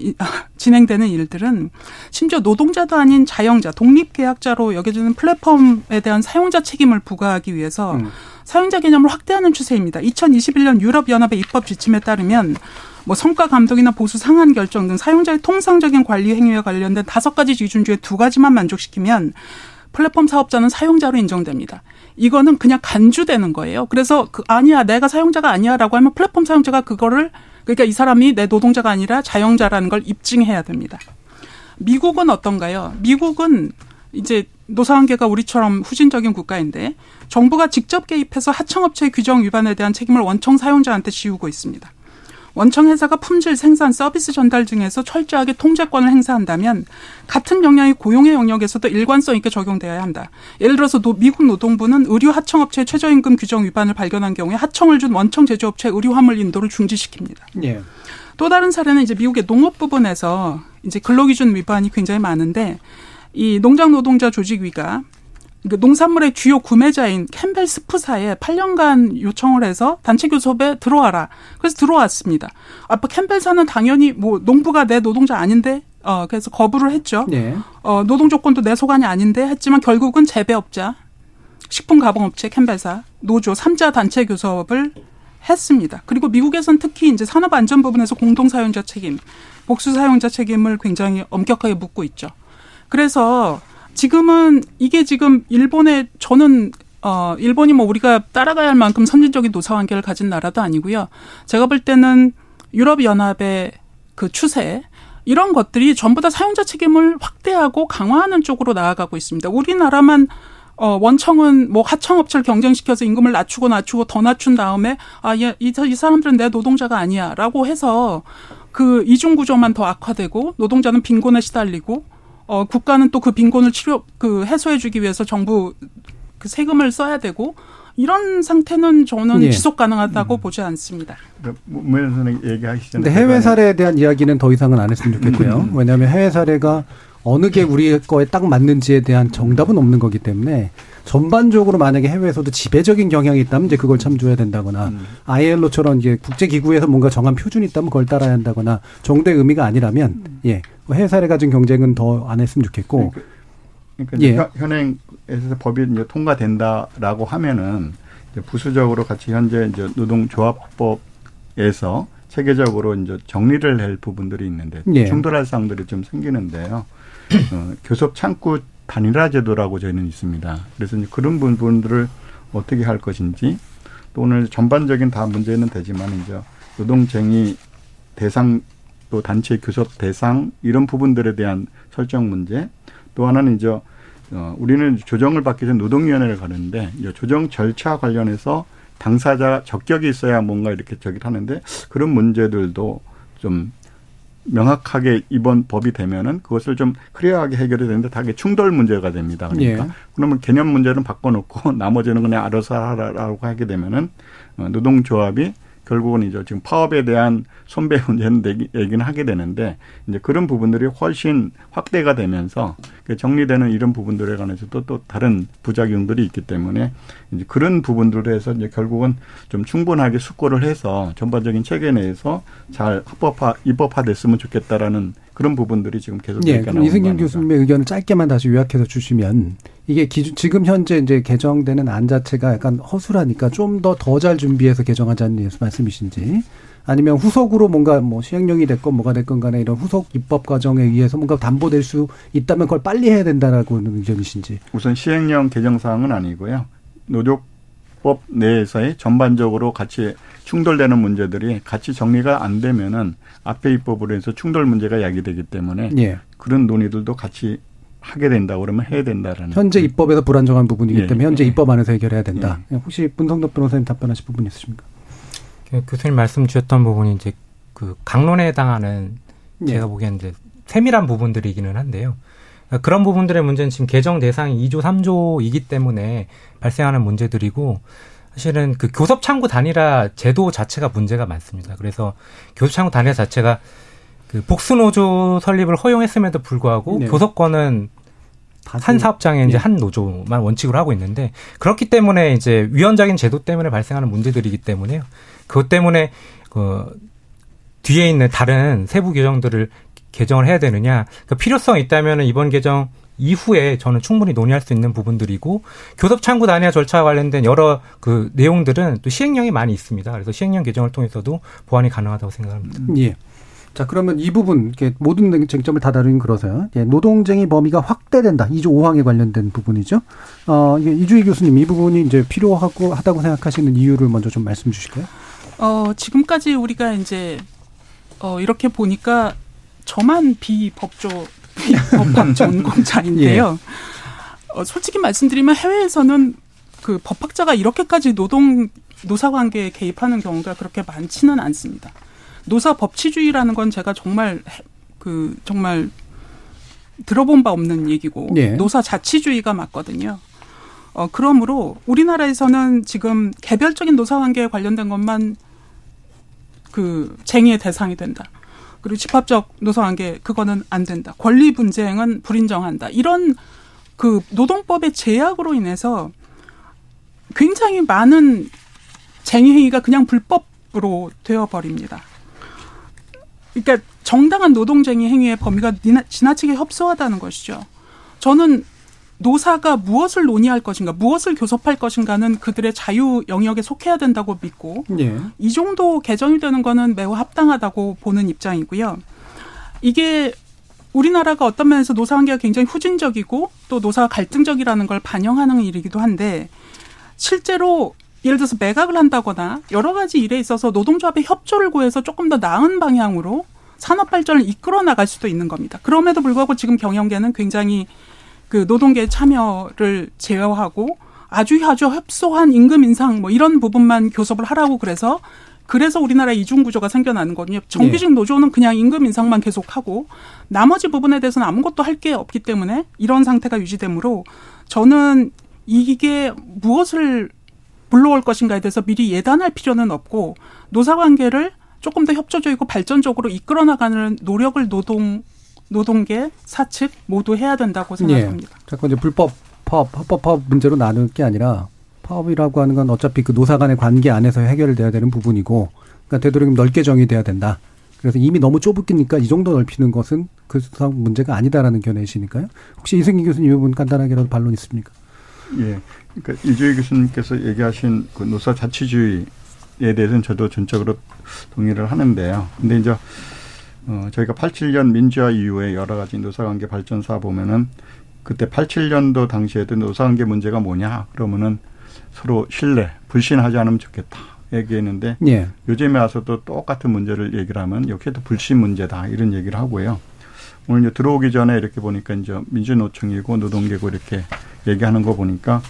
진행되는 일들은 심지어 노동자도 아닌 자영자, 독립계약자로 여겨지는 플랫폼에 대한 사용자 책임을 부과하기 위해서 음. 사용자 개념을 확대하는 추세입니다. 2021년 유럽연합의 입법 지침에 따르면 뭐 성과 감독이나 보수 상한 결정 등 사용자의 통상적인 관리 행위와 관련된 다섯 가지 기준 중에 두 가지만 만족시키면 플랫폼 사업자는 사용자로 인정됩니다. 이거는 그냥 간주되는 거예요. 그래서 그 아니야, 내가 사용자가 아니야라고 하면 플랫폼 사용자가 그거를 그러니까 이 사람이 내 노동자가 아니라 자영자라는 걸 입증해야 됩니다. 미국은 어떤가요? 미국은 이제 노사관계가 우리처럼 후진적인 국가인데 정부가 직접 개입해서 하청업체 규정 위반에 대한 책임을 원청 사용자한테 지우고 있습니다. 원청 회사가 품질, 생산, 서비스 전달 등에서 철저하게 통제권을 행사한다면 같은 역량이 고용의 영역에서도 일관성 있게 적용되어야 한다. 예를 들어서 노, 미국 노동부는 의류 하청업체의 최저임금 규정 위반을 발견한 경우에 하청을 준 원청 제조업체 의류 화물 인도를 중지시킵니다. 예. 또 다른 사례는 이제 미국의 농업 부분에서 이제 근로기준 위반이 굉장히 많은데 이 농장 노동자 조직위가 그 농산물의 주요 구매자인 캠벨 스프사에 8년간 요청을 해서 단체 교섭에 들어와라. 그래서 들어왔습니다. 아빠 캠벨사는 당연히 뭐 농부가 내 노동자 아닌데 어 그래서 거부를 했죠. 예. 어 노동 조건도 내 소관이 아닌데 했지만 결국은 재배업자, 식품 가공업체 캠벨사, 노조 3자 단체 교섭을 했습니다. 그리고 미국에서는 특히 이제 산업 안전 부분에서 공동 사용자 책임, 복수 사용자 책임을 굉장히 엄격하게 묻고 있죠. 그래서 지금은 이게 지금 일본의 저는 어 일본이 뭐 우리가 따라가야 할 만큼 선진적인 노사 관계를 가진 나라도 아니고요. 제가 볼 때는 유럽 연합의 그 추세 이런 것들이 전부 다 사용자 책임을 확대하고 강화하는 쪽으로 나아가고 있습니다. 우리나라만 어, 원청은 뭐 하청업체를 경쟁시켜서 임금을 낮추고 낮추고 더 낮춘 다음에 아, 이, 이, 이 사람들은 내 노동자가 아니야 라고 해서 그 이중구조만 더 악화되고 노동자는 빈곤에 시달리고 어, 국가는 또 그 빈곤을 치료, 그 해소해주기 위해서 정부 그 세금을 써야 되고, 이런 상태는 저는 예. 지속 가능하다고 보지 않습니다. 문현 선생 얘기하시기 전에 근데 해외 사례에 대한 이야기는 더 이상은 안 했으면 좋겠고요. 왜냐하면 해외 사례가 어느 게 우리 거에 딱 맞는지에 대한 정답은 없는 거기 때문에 전반적으로 만약에 해외에서도 지배적인 경향이 있다면 이제 그걸 참조해야 된다거나 ILO처럼 이제 국제기구에서 뭔가 정한 표준이 있다면 그걸 따라야 한다거나 정도의 의미가 아니라면 예 해외 사례 가진 경쟁은 더 안 했으면 좋겠고 그러니까 예. 현- 현행에서 법이 이제 통과된다라고 하면은 이제 부수적으로 같이 현재 이제 노동조합법에서 체계적으로 이제 정리를 할 부분들이 있는데 예. 충돌할 사항들이 좀 생기는데요. 어, 교섭 창구 단일화 제도라고 저희는 있습니다. 그래서 이제 그런 부분들을 어떻게 할 것인지 또 오늘 전반적인 다 문제는 되지만 이제 노동쟁의 대상 또 단체 교섭 대상 이런 부분들에 대한 설정 문제 또 하나는 이제 어, 우리는 조정을 받기 전 노동위원회를 가는데 조정 절차 관련해서 당사자 적격이 있어야 뭔가 이렇게 저기 하는데 그런 문제들도 좀 명확하게 이번 법이 되면은 그것을 좀 클리어하게 해결이 되는데 다 이게 충돌 문제가 됩니다. 그러니까 예. 그러면 개념 문제는 바꿔놓고 나머지는 그냥 알아서 하라라고 하게 되면은 어, 노동조합이 결국은 이제 지금 파업에 대한 손배 문제는 얘기는 하게 되는데 이제 그런 부분들이 훨씬 확대가 되면서 그 정리되는 이런 부분들에 관해서도 또 다른 부작용들이 있기 때문에 이제 그런 부분들을 해서 이제 결국은 좀 충분하게 숙고를 해서 전반적인 체계 내에서 잘 합법화 입법화됐으면 좋겠다라는 그런 부분들이 지금 계속 예, 얘기가 그럼 이승균. 교수님의 의견을 짧게만 다시 요약해서 주시면 이게 기준 지금 현재 이제 개정되는 안 자체가 약간 허술하니까 좀 더 더 잘 준비해서 개정하자는 말씀이신지 아니면 후속으로 뭔가 뭐 시행령이 됐건 뭐가 됐건 간에 이런 후속 입법 과정에 의해서 뭔가 담보될 수 있다면 그걸 빨리 해야 된다라고는 의견이신지. 우선 시행령 개정 사항은 아니고요. 노조법 내에서의 전반적으로 같이 충돌되는 문제들이 같이 정리가 안 되면은 앞에 입법으로 해서 충돌 문제가 야기되기 때문에 예. 그런 논의들도 같이 하게 된다 그러면 해야 된다라는 현재 입법에서 불안정한 부분이기 예, 때문에 현재 예. 입법 안에서 해결해야 된다. 혹시 문성덕 변호사님 답변하실 부분 있으십니까? 그 교수님 말씀 주셨던 부분이 이제 그 강론에 해당하는 예. 제가 보기에는 이제 세밀한 부분들이기는 한데요. 그러니까 그런 부분들의 문제는 지금 개정 대상이 2조, 3조이기 때문에 발생하는 문제들이고 사실은 그 교섭 창구 단일화 제도 자체가 문제가 많습니다. 그래서 교섭 창구 단일화 자체가 그 복수 노조 설립을 허용했음에도 불구하고 네. 교섭권은 한 사업장에 이제 예. 한 노조만 원칙으로 하고 있는데 그렇기 때문에 이제 위헌적인 제도 때문에 발생하는 문제들이기 때문에요. 그것 때문에 그 뒤에 있는 다른 세부 규정들을 개정을 해야 되느냐 그 필요성이 있다면 이번 개정 이후에 저는 충분히 논의할 수 있는 부분들이고 교섭 창구 단위화 절차와 관련된 여러 그 내용들은 또 시행령이 많이 있습니다. 그래서 시행령 개정을 통해서도 보완이 가능하다고 생각합니다. 예. 자, 그러면 이 부분, 이렇게 모든 쟁점을 다 다루긴 그러서요. 예, 노동쟁의 범위가 확대된다. 2조 5항에 관련된 부분이죠. 어, 이주희 교수님, 이 부분이 이제 필요하고 하다고 생각하시는 이유를 먼저 좀 말씀 주실까요? 어, 지금까지 우리가 이제, 어, 이렇게 보니까 저만 비법조, 비 법학 전공자인데요. 어, 솔직히 말씀드리면 해외에서는 그 법학자가 이렇게까지 노동, 노사 관계에 개입하는 경우가 그렇게 많지는 않습니다. 노사 법치주의라는 건 제가 정말, 해- 그, 정말 들어본 바 없는 얘기고, 예. 노사 자치주의가 맞거든요. 어, 그러므로 우리나라에서는 지금 개별적인 노사 관계에 관련된 것만 그 쟁의의 대상이 된다. 그리고 집합적 노사 관계 그거는 안 된다. 권리 분쟁은 불인정한다. 이런 그 노동법의 제약으로 인해서 굉장히 많은 쟁의 행위가 그냥 불법으로 되어 버립니다. 그러니까 정당한 노동쟁의 행위의 범위가 지나치게 협소하다는 것이죠. 저는 노사가 무엇을 논의할 것인가, 무엇을 교섭할 것인가는 그들의 자유 영역에 속해야 된다고 믿고 예. 이 정도 개정이 되는 거는 매우 합당하다고 보는 입장이고요. 이게 우리나라가 어떤 면에서 노사 관계가 굉장히 후진적이고 또 노사가 갈등적이라는 걸 반영하는 일이기도 한데 실제로 예를 들어서 매각을 한다거나 여러 가지 일에 있어서 노동조합의 협조를 구해서 조금 더 나은 방향으로 산업 발전을 이끌어 나갈 수도 있는 겁니다. 그럼에도 불구하고 지금 경영계는 굉장히 그 노동계 참여를 제어하고 아주 아주 협소한 임금 인상 뭐 이런 부분만 교섭을 하라고 그래서 그래서 우리나라 이중 구조가 생겨나는 거거든요. 정규직 노조는 그냥 임금 인상만 계속하고 나머지 부분에 대해서는 아무것도 할 게 없기 때문에 이런 상태가 유지되므로 저는 이게 무엇을 불러올 것인가에 대해서 미리 예단할 필요는 없고 노사 관계를 조금 더 협조적이고 발전적으로 이끌어 나가는 노력을 노동 노동계 사측 모두 해야 된다고 생각합니다. 예. 자꾸 이제 불법 파업, 합법 파업 문제로 나눌 게 아니라 파업이라고 하는 건 어차피 그 노사 간의 관계 안에서 해결돼야 되는 부분이고 그러니까 되도록 넓게 정의돼야 된다. 그래서 이미 너무 좁으니까 이 정도 넓히는 것은 그 수상 문제가 아니다라는 견해이시니까요. 혹시 이승기 교수님 이 부분 간단하게라도 반론 있습니까? 예. 그러니까 이주희 교수님께서 얘기하신 그 노사 자치주의에 대해서는 저도 전적으로 동의를 하는데요. 근데 이제 어 저희가 87년 민주화 이후에 여러 가지 노사관계 발전사 보면은 그때 87년도 당시에도 노사관계 문제가 뭐냐 그러면은 서로 신뢰, 불신하지 않으면 좋겠다 얘기했는데 예. 요즘에 와서도 똑같은 문제를 얘기를 하면 역시도 불신 문제다 이런 얘기를 하고요. 오늘 이제 들어오기 전에 이렇게 보니까 이제 민주노총이고 노동계고 이렇게 얘기하는 거 보니까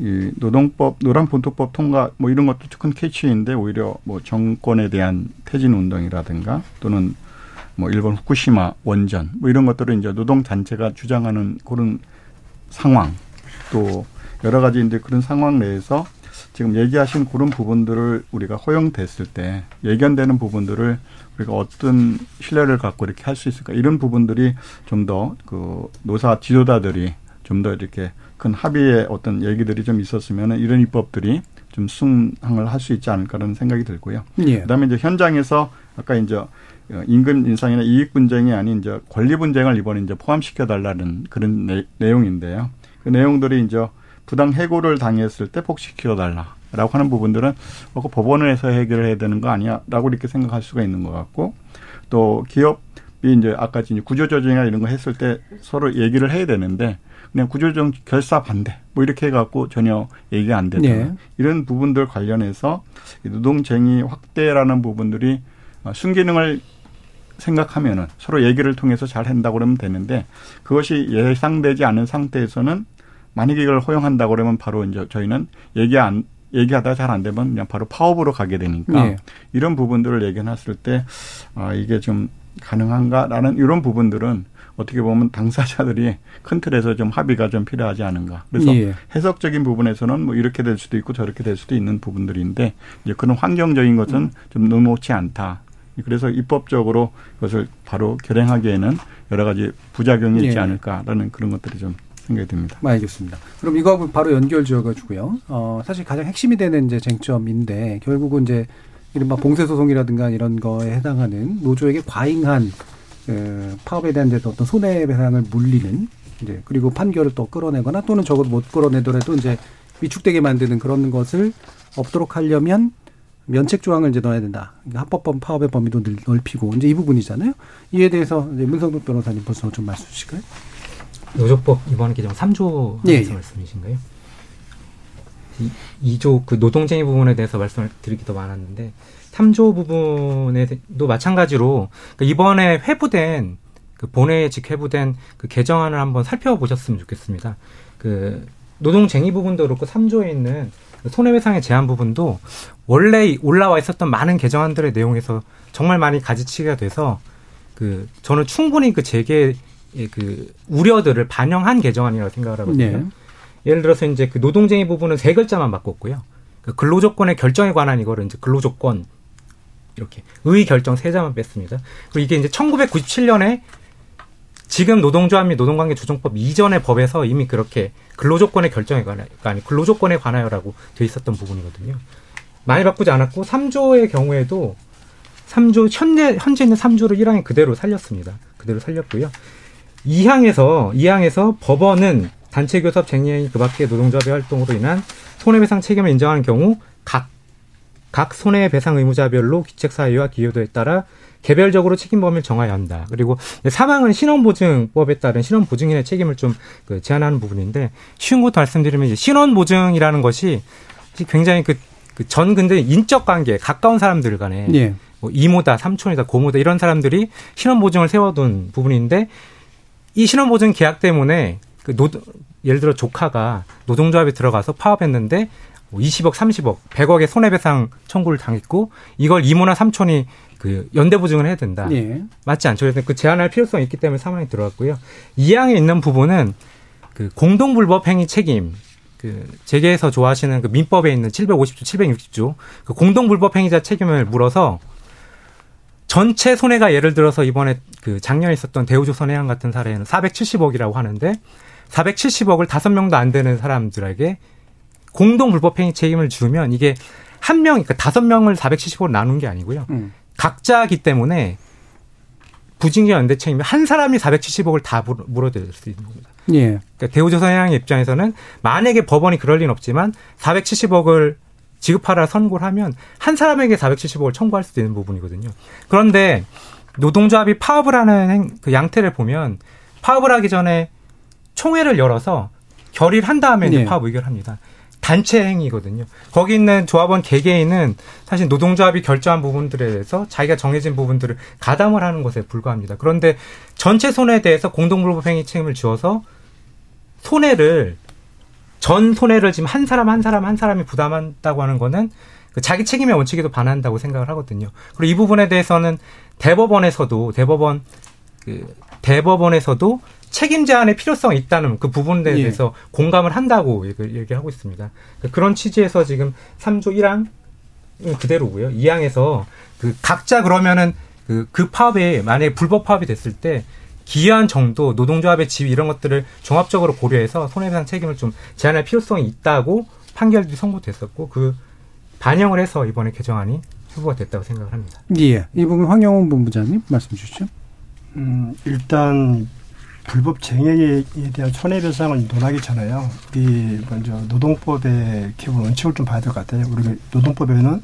이 노동법, 노란본토법 통과 뭐 이런 것도 큰 캐치인데 오히려 뭐 정권에 대한 퇴진 운동이라든가 또는 뭐 일본 후쿠시마 원전 뭐 이런 것들을 이제 노동 단체가 주장하는 그런 상황 또 여러 가지 이제 그런 상황 내에서 지금 얘기하신 그런 부분들을 우리가 허용됐을 때 예견되는 부분들을 우리가 어떤 신뢰를 갖고 이렇게 할 수 있을까? 이런 부분들이 좀 더 그 노사 지도자들이 좀 더 이렇게 큰 합의의 어떤 얘기들이 좀 있었으면 이런 입법들이 좀 승항을 할 수 있지 않을까라는 생각이 들고요. 예. 그다음에 이제 현장에서 아까 이제 임금 인상이나 이익 분쟁이 아닌 이제 권리 분쟁을 이번에 이제 포함시켜 달라는 그런 내, 내용인데요. 그 내용들이 이제 부당 해고를 당했을 때 복시켜 달라라고 하는 부분들은 어, 그 법원에서 해결을 해야 되는 거 아니야라고 이렇게 생각할 수가 있는 것 같고 또 기업이 이제 아까 구조조정이나 이런 거 했을 때 서로 얘기를 해야 되는데 그냥 구조조정 결사 반대 뭐 이렇게 해갖고 전혀 얘기가 안 되는 네. 이런 부분들 관련해서 노동쟁의 확대라는 부분들이 어, 순기능을 생각하면은 서로 얘기를 통해서 잘 한다고 그러면 되는데 그것이 예상되지 않은 상태에서는 만약에 이걸 허용한다고 그러면 바로 이제 저희는 얘기 안 얘기하다가 잘안 되면 그냥 바로 파업으로 가게 되니까 네. 이런 부분들을 얘기해놨을 때 아, 이게 좀 가능한가라는 이런 부분들은 어떻게 보면 당사자들이 큰 틀에서 좀 합의가 좀 필요하지 않은가. 그래서 예. 해석적인 부분에서는 뭐 이렇게 될 수도 있고 저렇게 될 수도 있는 부분들인데 이제 그런 환경적인 것은 좀 녹록치 않다. 그래서 입법적으로 그것을 바로 결행하기에는 여러 가지 부작용이 있지 예. 않을까라는 그런 것들이 좀 생각이 듭니다. 알겠습니다. 그럼 이거하고 바로 연결 지어가지고요. 어, 사실 가장 핵심이 되는 이제 쟁점인데 결국은 이제 이른바 봉쇄소송이라든가 이런 거에 해당하는 노조에게 과잉한 그 파업에 대한 데서 어떤 손해배상을 물리는 이제 그리고 판결을 또 끌어내거나 또는 적어도 못 끌어내더라도 이제 위축되게 만드는 그런 것을 없도록 하려면 면책 조항을 이제 넣어야 된다. 그러니까 합법범 파업의 범위도 늘- 넓히고 이제 이 부분이잖아요. 이에 대해서 이제 문성국 변호사님 벌써 좀 말씀 주실까요? 노조법 이번 개정 3조 예, 예. 말씀이신가요? 이 2조 그 노동쟁의 부분에 대해서 말씀을 드리기도 많았는데 3조 부분에도 마찬가지로 그 이번에 회부된 그 본회의직 회부된 그 개정안을 한번 살펴보셨으면 좋겠습니다. 그 노동쟁의 부분도 그렇고 3조에 있는 그 손해배상의 제한 부분도 원래 올라와 있었던 많은 개정안들의 내용에서 정말 많이 가지치기가 돼서 그 저는 충분히 그 재개의 그 우려들을 반영한 개정안이라고 생각을 하거든요. 네. 예를 들어서 이제 그 노동쟁의 부분은 세 글자만 바꿨고요. 그 근로조건의 결정에 관한 이거를 이제 근로조건 이렇게 의 결정 세 자만 뺐습니다. 그리고 이게 이제 1997년에 지금 노동조합 및 노동관계 조정법 이전의 법에서 이미 그렇게 근로조건의 결정에 관하여, 아니 근로조건에 관하여라고 돼 있었던 부분이거든요. 많이 바꾸지 않았고 3조의 경우에도 3조 현재 현재 있는 3조를 1항에 그대로 살렸습니다. 그대로 살렸고요. 2항에서 2항에서 법원은 단체 교섭 쟁의 그밖의 노동조합의 활동으로 인한 손해배상 책임을 인정하는 경우 각, 각 손해배상 의무자별로 기책 사유와 기여도에 따라 개별적으로 책임 범위를 정해야 한다. 그리고 사망은 신원보증법에 따른 신원보증인의 책임을 좀 그 제한하는 부분인데 쉬운 것도 말씀드리면 이제 신원보증이라는 것이 굉장히 그, 그 전 근데 인적 관계 가까운 사람들 간에 예. 뭐 이모다, 삼촌이다, 고모다 이런 사람들이 신원보증을 세워둔 부분인데 이 신원보증 계약 때문에 그 노, 예를 들어 조카가 노동조합에 들어가서 파업했는데 뭐 20억, 30억, 100억의 손해배상 청구를 당했고 이걸 이모나 삼촌이 그 연대 보증을 해야 된다. 예. 맞지 않죠. 그래서 그 제한할 필요성이 있기 때문에 사망이 들어갔고요. 이 항에 있는 부분은 그 공동불법 행위 책임 그 재계에서 좋아하시는 그 민법에 있는 750조, 760조 그 공동불법 행위자 책임을 물어서 전체 손해가 예를 들어서 이번에 그 작년에 있었던 대우조선 해양 같은 사례는 470억이라고 하는데 470억을 다섯 명도 안 되는 사람들에게 공동 불법행위 책임을 주면 이게 한 명, 그러니까 다섯 명을 470억을 나눈 게 아니고요. 음. 각자기 때문에 부징계 연대 책임이 한 사람이 470억을 다 물어- 물어댈 수 있는 겁니다. 예. 그러니까 대우조선해양의 입장에서는 만약에 법원이 그럴 리는 없지만 470억을 지급하라 선고를 하면 한 사람에게 470억을 청구할 수도 있는 부분이거든요. 그런데 노동조합이 파업을 하는 행- 그 양태를 보면 파업을 하기 전에 총회를 열어서 결의를 한 다음에 네. 파업 의결합니다. 단체 행위거든요. 거기 있는 조합원 개개인은 사실 노동조합이 결정한 부분들에 대해서 자기가 정해진 부분들을 가담을 하는 것에 불과합니다. 그런데 전체 손해에 대해서 공동불법행위 책임을 지어서 손해를 전 손해를 지금 한 사람 한 사람 한 사람이 부담한다고 하는 거는 그 자기 책임의 원칙에도 반한다고 생각을 하거든요. 그리고 이 부분에 대해서는 대법원에서도 대법원 그 대법원에서도 책임 제한의 필요성이 있다는 그 부분에 예. 대해서 공감을 한다고 얘기- 얘기하고 있습니다. 그런 취지에서 지금 3조 1항 그대로고요. 2항에서 그 각자 그러면은 그, 그 파업에 만약에 불법 파업이 됐을 때 기여한 정도, 노동조합의 지위 이런 것들을 종합적으로 고려해서 손해배상 책임을 좀 제한할 필요성이 있다고 판결들이 선고됐었고 그 반영을 해서 이번에 개정안이 후보가 됐다고 생각을 합니다. 예. 이 부분 황영훈 본부장님 말씀 주시죠. 음, 일단 불법 쟁행에 대한 손해배상을 논하기 전에요. 우리 먼저 노동법의 기본 원칙을 좀 봐야 될 것 같아요. 우리 노동법에는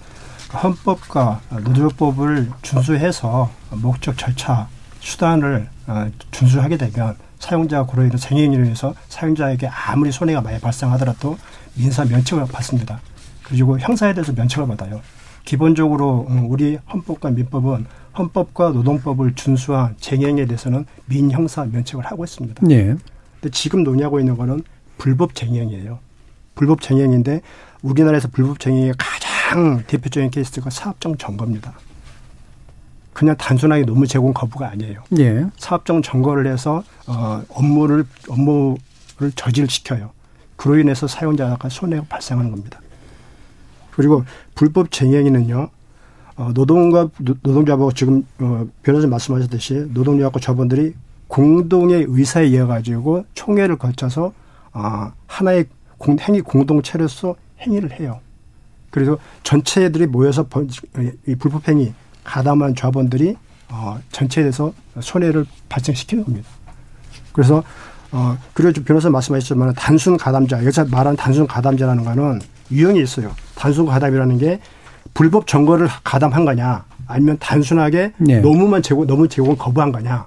헌법과 노조법을 준수해서 목적 절차 수단을 어, 준수하게 되면 사용자가 고로 인한 쟁행인으로 인해서 사용자에게 아무리 손해가 많이 발생하더라도 민사 면책을 받습니다. 그리고 형사에 대해서 면책을 받아요. 기본적으로 음, 우리 헌법과 민법은 헌법과 노동법을 준수한 쟁행에 대해서는 민형사 면책을 하고 있습니다. 예. 근데 지금 논의하고 있는 거는 불법 쟁행이에요. 불법 쟁행인데 우리나라에서 불법 쟁행의 가장 대표적인 케이스가 사업장 점거입니다. 그냥 단순하게 노무 제공 거부가 아니에요. 예. 사업장 점거를 해서 어, 업무를 업무를 저질시켜요. 그로 인해서 사용자가 손해가 발생하는 겁니다. 그리고 불법 쟁행위는요. 어, 노동과 노- 노동조합하고 지금 어, 변호사님 말씀하셨듯이 노동조합과 조합원들이 공동의 의사에 의해 가지고 총회를 거쳐서 아, 하나의 공, 행위 공동체로서 행위를 해요. 그래서 전체들이 모여서 불법 행위 가담한 조합원들이 어, 전체에 대해서 손해를 발생시키는 겁니다. 그래서 어 그리고 좀 변호사 말씀하셨지만 단순 가담자 여기서 말하는 단순 가담자라는 거는 유형이 있어요. 단순 가담이라는 게 불법 점거를 가담한 거냐 아니면 단순하게 네. 노무만 제공 노무 제공을 거부한 거냐.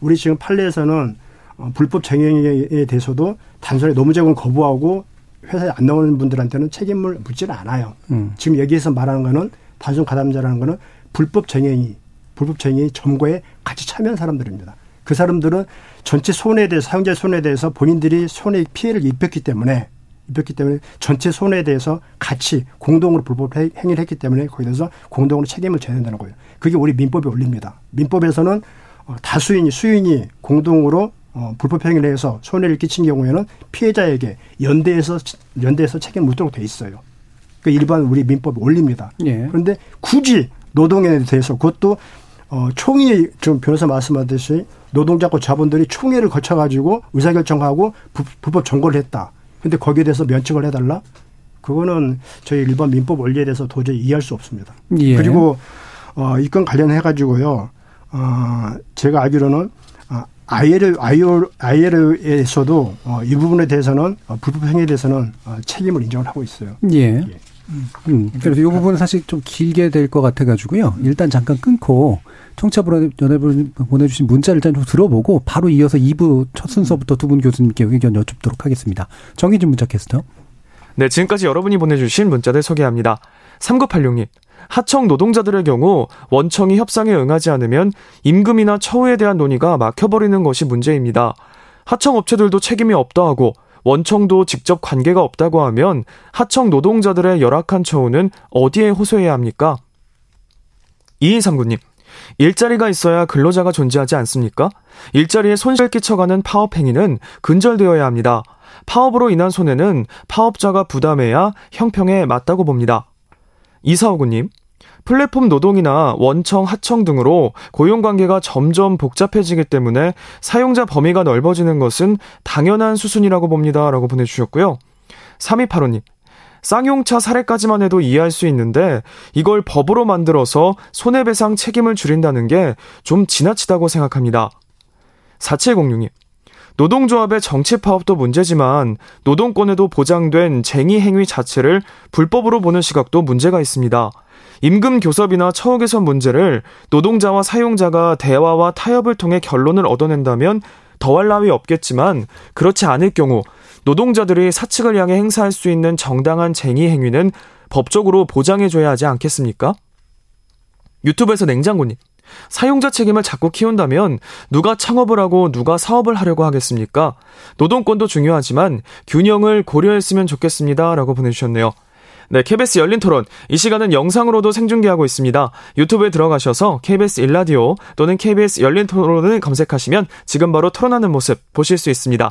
우리 지금 판례에서는 어, 불법 쟁행에 대해서도 단순히 노무 제공 거부하고 회사에 안 나오는 분들한테는 책임을 묻지는 않아요. 음. 지금 여기에서 말하는 거는 단순 가담자라는 거는 불법 쟁행이 불법 쟁행이 점거에 같이 참여한 사람들입니다. 그 사람들은 전체 손해에 대해서 사용자의 손해에 대해서 본인들이 손해 피해를 입혔기 때문에 입혔기 때문에 전체 손해에 대해서 같이 공동으로 불법 행- 행위를 했기 때문에 거기에 대해서 공동으로 책임을 져야 된다는 거예요. 그게 우리 민법에 올립니다. 민법에서는 어, 다수인이 수인이 공동으로 어, 불법 행위를 해서 손해를 끼친 경우에는 피해자에게 연대에서 연대에서 책임 묻도록 돼 있어요. 그 일반 우리 민법에 올립니다. 예. 그런데 굳이 노동에 대해서 그것도 어, 총회 좀 변호사 말씀하듯이 노동자과 자본들이 총회를 거쳐가지고 의사결정하고 부, 불법 점거를 했다. 근데 거기에 대해서 면책을 해달라? 그거는 저희 일반 민법 원리에 대해서 도저히 이해할 수 없습니다. 예. 그리고 어, 이 건 관련해 가지고요. 어, 제가 알기로는 아, IL, IL, IL에서도 어, 이 부분에 대해서는 어, 불법 행위에 대해서는 어, 책임을 인정을 하고 있어요. 예. 음, 그래서 이 부분은 사실 좀 길게 될 것 같아가지고요. 일단 잠깐 끊고 청취자분들 보내주신 문자를 일단 좀 들어보고 바로 이어서 2부 첫 순서부터 두 분 교수님께 의견 여쭙도록 하겠습니다. 정희진 문자 캐스터. 네, 지금까지 여러분이 보내주신 문자들 소개합니다. 3986님. 하청 노동자들의 경우 원청이 협상에 응하지 않으면 임금이나 처우에 대한 논의가 막혀버리는 것이 문제입니다. 하청 업체들도 책임이 없다 하고 원청도 직접 관계가 없다고 하면 하청 노동자들의 열악한 처우는 어디에 호소해야 합니까? 2239님, 일자리가 있어야 근로자가 존재하지 않습니까? 일자리에 손실 끼쳐가는 파업 행위는 근절되어야 합니다. 파업으로 인한 손해는 파업자가 부담해야 형평에 맞다고 봅니다. 이사오구님, 플랫폼 노동이나 원청, 하청 등으로 고용관계가 점점 복잡해지기 때문에 사용자 범위가 넓어지는 것은 당연한 수순이라고 봅니다. 라고 보내주셨고요. 3285님, 쌍용차 사례까지만 해도 이해할 수 있는데 이걸 법으로 만들어서 손해배상 책임을 줄인다는 게 좀 지나치다고 생각합니다. 4706님, 노동조합의 정치 파업도 문제지만 노동권에도 보장된 쟁의 행위 자체를 불법으로 보는 시각도 문제가 있습니다. 임금 교섭이나 처우 개선 문제를 노동자와 사용자가 대화와 타협을 통해 결론을 얻어낸다면 더할 나위 없겠지만 그렇지 않을 경우 노동자들이 사측을 향해 행사할 수 있는 정당한 쟁의 행위는 법적으로 보장해줘야 하지 않겠습니까? 유튜브에서 냉장고님. 사용자 책임을 자꾸 키운다면 누가 창업을 하고 누가 사업을 하려고 하겠습니까? 노동권도 중요하지만 균형을 고려했으면 좋겠습니다. 라고 보내주셨네요. 네, KBS 열린 토론. 이 시간은 영상으로도 생중계하고 있습니다. 유튜브에 들어가셔서 KBS 일라디오 또는 KBS 열린 토론을 검색하시면 지금 바로 토론하는 모습 보실 수 있습니다.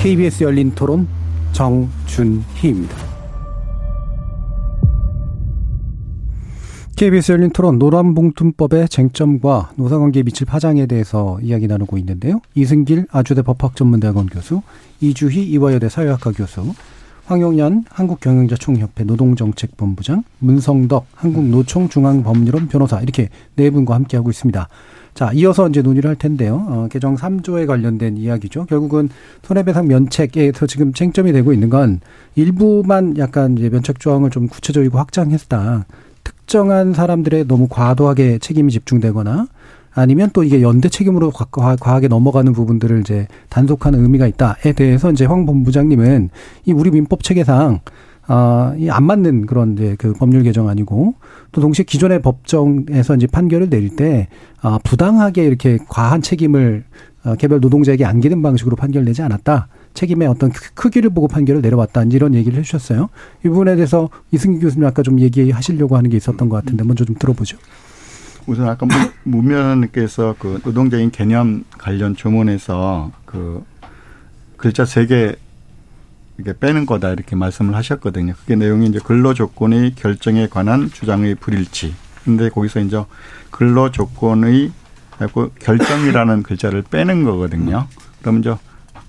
KBS 열린 토론 정준희입니다. KBS 열린 토론 노란봉투법의 쟁점과 노사관계에 미칠 파장에 대해서 이야기 나누고 있는데요. 이승길 아주대 법학전문대학원 교수, 이주희 이화여대 사회학과 교수, 황용연 한국경영자총협회 노동정책본부장, 문성덕 한국노총중앙법률원 변호사 이렇게 네 분과 함께하고 있습니다. 자, 이어서 이제 논의를 할 텐데요. 어, 개정 3조에 관련된 이야기죠. 결국은 손해배상 면책에서 지금 쟁점이 되고 있는 건 일부만 약간 이제 면책 조항을 좀 구체적이고 확장했다. 특정한 사람들의 너무 과도하게 책임이 집중되거나 아니면 또 이게 연대 책임으로 과하게 넘어가는 부분들을 이제 단속하는 의미가 있다에 대해서 이제 황 본부장님은 이 우리 민법 체계상 아, 이안 맞는 그런 이제 그 법률 개정 아니고 또 동시에 기존의 법정에서 이제 판결을 내릴 때 아, 부당하게 이렇게 과한 책임을 어, 개별 노동자에게 안기는 방식으로 판결 내지 않았다. 책임의 어떤 크기를 보고 판결을 내려왔다. 이런 얘기를 해주셨어요. 이 부분에 대해서 이승기 교수님 아까 좀 얘기하시려고 하는 게 있었던 것 같은데 먼저 좀 들어보죠. 우선 아까 문면께서 그 노동자인 개념 관련 조문에서 그 글자 세 개 이게 빼는 거다 이렇게 말씀을 하셨거든요. 그게 내용이 이제 근로 조건의 결정에 관한 주장의 불일치. 근데 거기서 이제 근로 조건의 결정이라는 글자를 빼는 거거든요. 그러면 이제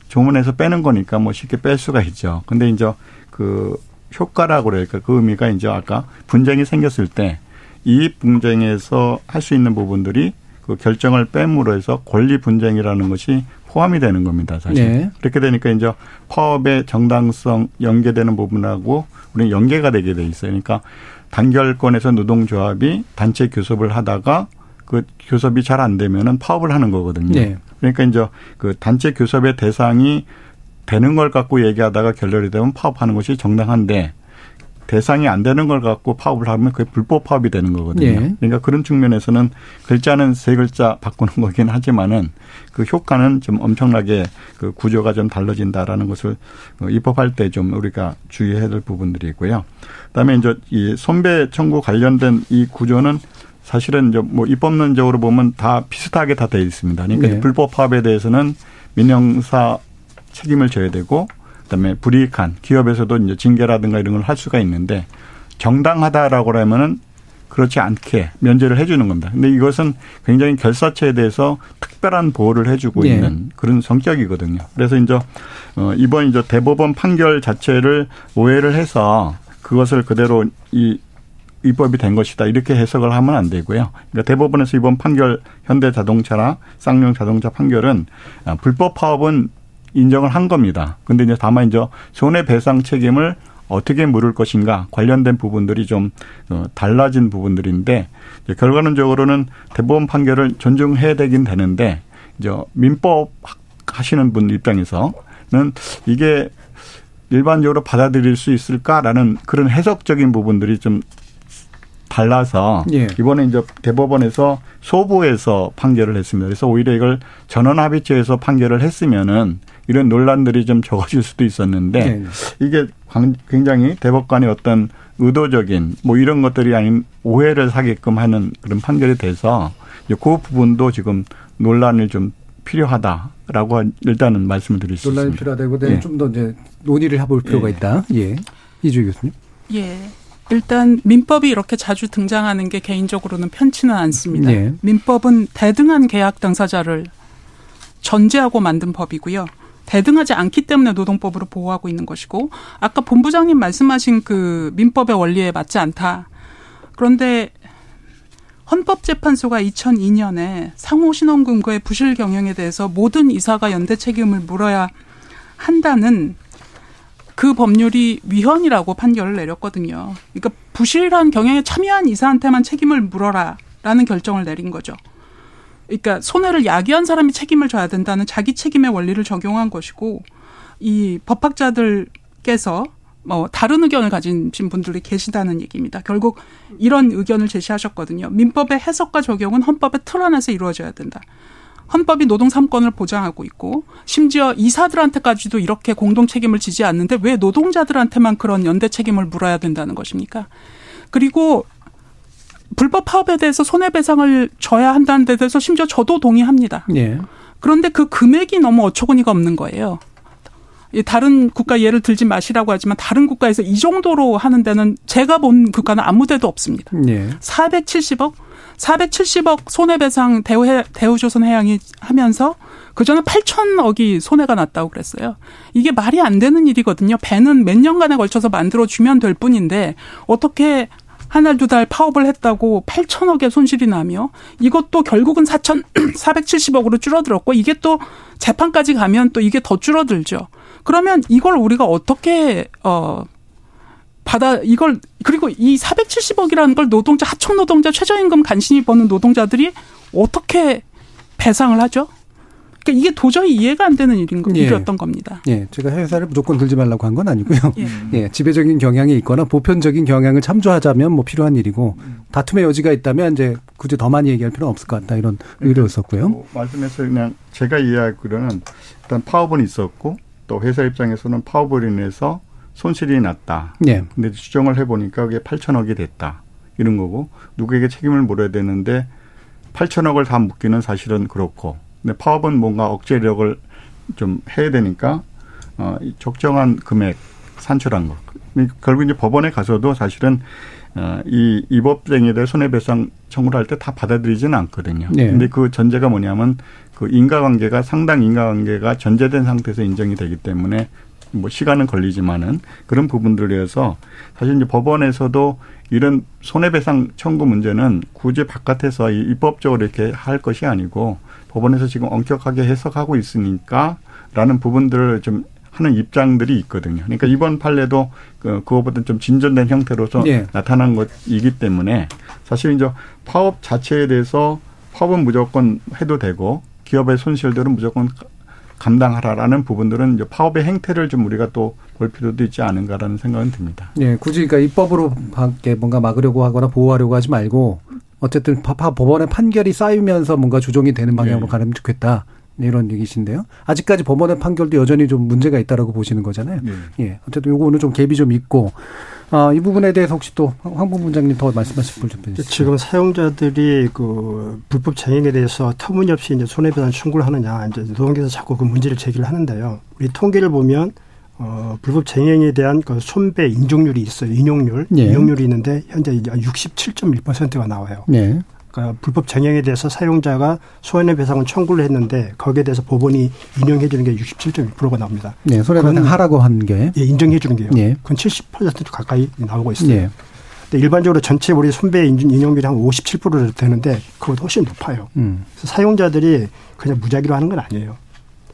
조문에서 빼는 거니까 뭐 쉽게 뺄 수가 있죠. 근데 이제 그 효과라고 그럴까 그 의미가 이제 아까 분쟁이 생겼을 때 이익 분쟁에서 할 수 있는 부분들이 그 결정을 뺨으로 해서 권리 분쟁이라는 것이 포함이 되는 겁니다, 사실. 네. 그렇게 되니까 이제 파업의 정당성 연계되는 부분하고 우리는 연계가 되게 돼 있어요. 그러니까 단결권에서 노동조합이 단체 교섭을 하다가 그 교섭이 잘 안 되면은 파업을 하는 거거든요. 네. 그러니까 이제 그 단체 교섭의 대상이 되는 걸 갖고 얘기하다가 결렬이 되면 파업하는 것이 정당한데 대상이 안 되는 걸 갖고 파업을 하면 그게 불법 파업이 되는 거거든요. 예. 그러니까 그런 측면에서는 글자는 세 글자 바꾸는 거긴 하지만은 그 효과는 좀 엄청나게 그 구조가 좀 달라진다라는 것을 어, 입법할 때 좀 우리가 주의해야 될 부분들이 있고요. 그다음에 이제 이 손배 청구 관련된 이 구조는 사실은 이제 뭐 입법론적으로 보면 다 비슷하게 다 돼 있습니다. 그러니까 네. 불법 파업에 대해서는 민영사 책임을 져야 되고 그다음에 불이익한 기업에서도 이제 징계라든가 이런 걸 할 수가 있는데 정당하다라고 하면은 그렇지 않게 면제를 해주는 겁니다. 근데 이것은 굉장히 결사체에 대해서 특별한 보호를 해주고 네. 있는 그런 성격이거든요. 그래서 이제 어 이번 이제 대법원 판결 자체를 오해를 해서 그것을 그대로 이 입법이 된 것이다 이렇게 해석을 하면 안 되고요. 그러니까 대법원에서 이번 판결 현대자동차나 쌍용 자동차 판결은 아, 불법 파업은 인정을 한 겁니다. 근데 이제 다만 이제 손해배상 책임을 어떻게 물을 것인가 관련된 부분들이 좀 어, 달라진 부분들인데 결과론적으로는 대법원 판결을 존중해야 되긴 되는데 이제 민법 하시는 분 입장에서는 이게 일반적으로 받아들일 수 있을까라는 그런 해석적인 부분들이 좀 달라서 예. 이번에 이제 대법원에서 소부에서 판결을 했습니다. 그래서 오히려 이걸 전원 합의체에서 판결을 했으면은 이런 논란들이 좀 적어질 수도 있었는데 네. 이게 굉장히 대법관의 어떤 의도적인 뭐 이런 것들이 아닌 오해를 사게끔 하는 그런 판결이 돼서 그 부분도 지금 논란을 좀 필요하다라고 일단은 말씀을 드릴 수 논란이 있습니다. 필요하다고 예. 좀더 이제 논의를 해볼 필요가 예. 있다. 예. 이주 교수님. 예. 일단 민법이 이렇게 자주 등장하는 게 개인적으로는 편치는 않습니다. 예. 민법은 대등한 계약 당사자를 전제하고 만든 법이고요. 대등하지 않기 때문에 노동법으로 보호하고 있는 것이고 아까 본부장님 말씀하신 그 민법의 원리에 맞지 않다. 그런데 헌법재판소가 2002년에 상호신원금고의 부실 경영에 대해서 모든 이사가 연대 책임을 물어야 한다는 그 법률이 위헌이라고 판결을 내렸거든요. 그러니까 부실한 경영에 참여한 이사한테만 책임을 물어라라는 결정을 내린 거죠. 그러니까 손해를 야기한 사람이 책임을 져야 된다는 자기 책임의 원리를 적용한 것이고 이 법학자들께서 뭐 다른 의견을 가진 분들이 계시다는 얘기입니다. 결국 이런 의견을 제시하셨거든요. 민법의 해석과 적용은 헌법의 틀 안에서 이루어져야 된다. 헌법이 노동 3권을 보장하고 있고 심지어 이사들한테까지도 이렇게 공동 책임을 지지 않는데 왜 노동자들한테만 그런 연대 책임을 물어야 된다는 것입니까? 그리고 불법 파업에 대해서 손해배상을 져야 한다는 데 대해서 심지어 저도 동의합니다. 예. 그런데 그 금액이 너무 어처구니가 없는 거예요. 다른 국가 예를 들지 마시라고 하지만 다른 국가에서 이 정도로 하는 데는 제가 본 국가는 아무 데도 없습니다. 예. 470억 470억 손해배상 대우 대우조선 해양이 하면서 그 전에 8천억이 손해가 났다고 그랬어요. 이게 말이 안 되는 일이거든요. 배는 몇 년간에 걸쳐서 만들어 주면 될 뿐인데 어떻게 한 달, 두 달 파업을 했다고 8천억의 손실이 나며 이것도 결국은 4천, 470억으로 줄어들었고 이게 또 재판까지 가면 또 이게 더 줄어들죠. 그러면 이걸 우리가 어떻게, 어, 받아, 이걸, 그리고 이 470억이라는 걸 노동자, 하청 노동자, 최저임금 간신히 버는 노동자들이 어떻게 배상을 하죠? 그러니까 이게 도저히 이해가 안 되는 일인 예. 일이었던 겁니다. 예, 제가 회사를 무조건 들지 말라고 한 건 아니고요. 예. 예. 지배적인 경향이 있거나 보편적인 경향을 참조하자면 뭐 필요한 일이고 다툼의 여지가 있다면 이제 굳이 더 많이 얘기할 필요는 없을 것 같다 이런 의료였었고요. 뭐 말씀해서 그냥 제가 이해하기로는 일단 파업은 있었고 또 회사 입장에서는 파업으로 인해서 손실이 났다. 예. 근데 추정을 해보니까 그게 8천억이 됐다. 이런 거고 누구에게 책임을 물어야 되는데 8천억을 다 묻기는 사실은 그렇고 근데 파업은 뭔가 억제력을 좀 해야 되니까 어 적정한 금액 산출한 거. 결국 이제 법원에 가서도 사실은 어이 이법쟁이에 대해 손해배상 청구를 할 때 다 받아들이지는 않거든요. 네. 근데 그 전제가 뭐냐면 그 인과관계가 상당 인과관계가 전제된 상태에서 인정이 되기 때문에 뭐 시간은 걸리지만은 그런 부분들에서 사실 이제 법원에서도 이런 손해배상 청구 문제는 굳이 바깥에서 입법적으로 이렇게 할 것이 아니고 법원에서 지금 엄격하게 해석하고 있으니까 라는 부분들을 좀 하는 입장들이 있거든요. 그러니까 이번 판례도 그, 그거보다 좀 진전된 형태로서 네. 나타난 것이기 때문에 사실 이제 파업 자체에 대해서 파업은 무조건 해도 되고 기업의 손실들은 무조건 감당하라라는 부분들은 이제 파업의 행태를 좀 우리가 또 볼 필요도 있지 않은가라는 생각은 듭니다. 네, 굳이 그러니까 입법으로 밖에 뭔가 막으려고 하거나 보호하려고 하지 말고 어쨌든 법원의 판결이 쌓이면서 뭔가 조정이 되는 방향으로 네. 가면 좋겠다. 이런 얘기신데요. 아직까지 법원의 판결도 여전히 좀 문제가 있다라고 보시는 거잖아요. 네. 예. 어쨌든 요거는 좀 갭이 좀 있고, 아, 이 부분에 대해서 혹시 또 황 본 부장님 더 말씀하실 분좀 해주시죠. 지금 사용자들이 그 불법 쟁행에 대해서 터무니없이 이제 손해배상 청구를 하느냐, 이제 노동계에서 자꾸 그 문제를 제기를 하는데요. 우리 통계를 보면 어, 불법 쟁행에 대한 그 손배 인정률이 있어요. 인용률. 네. 인용률이 있는데 현재 이제 67.1%가 나와요. 네. 그러니까 불법 쟁행에 대해서 사용자가 손해배상을 청구를 했는데 거기에 대해서 법원이 인용해 주는 게 67.1%가 나옵니다. 네, 손해배상 하라고 한 게. 예, 인정해 주는 게요. 네. 그건 70% 가까이 나오고 있어요. 네. 근데 일반적으로 전체 우리 손배 인용률이 한 57% 되는데 그것도 훨씬 높아요. 음. 그래서 사용자들이 그냥 무작위로 하는 건 아니에요.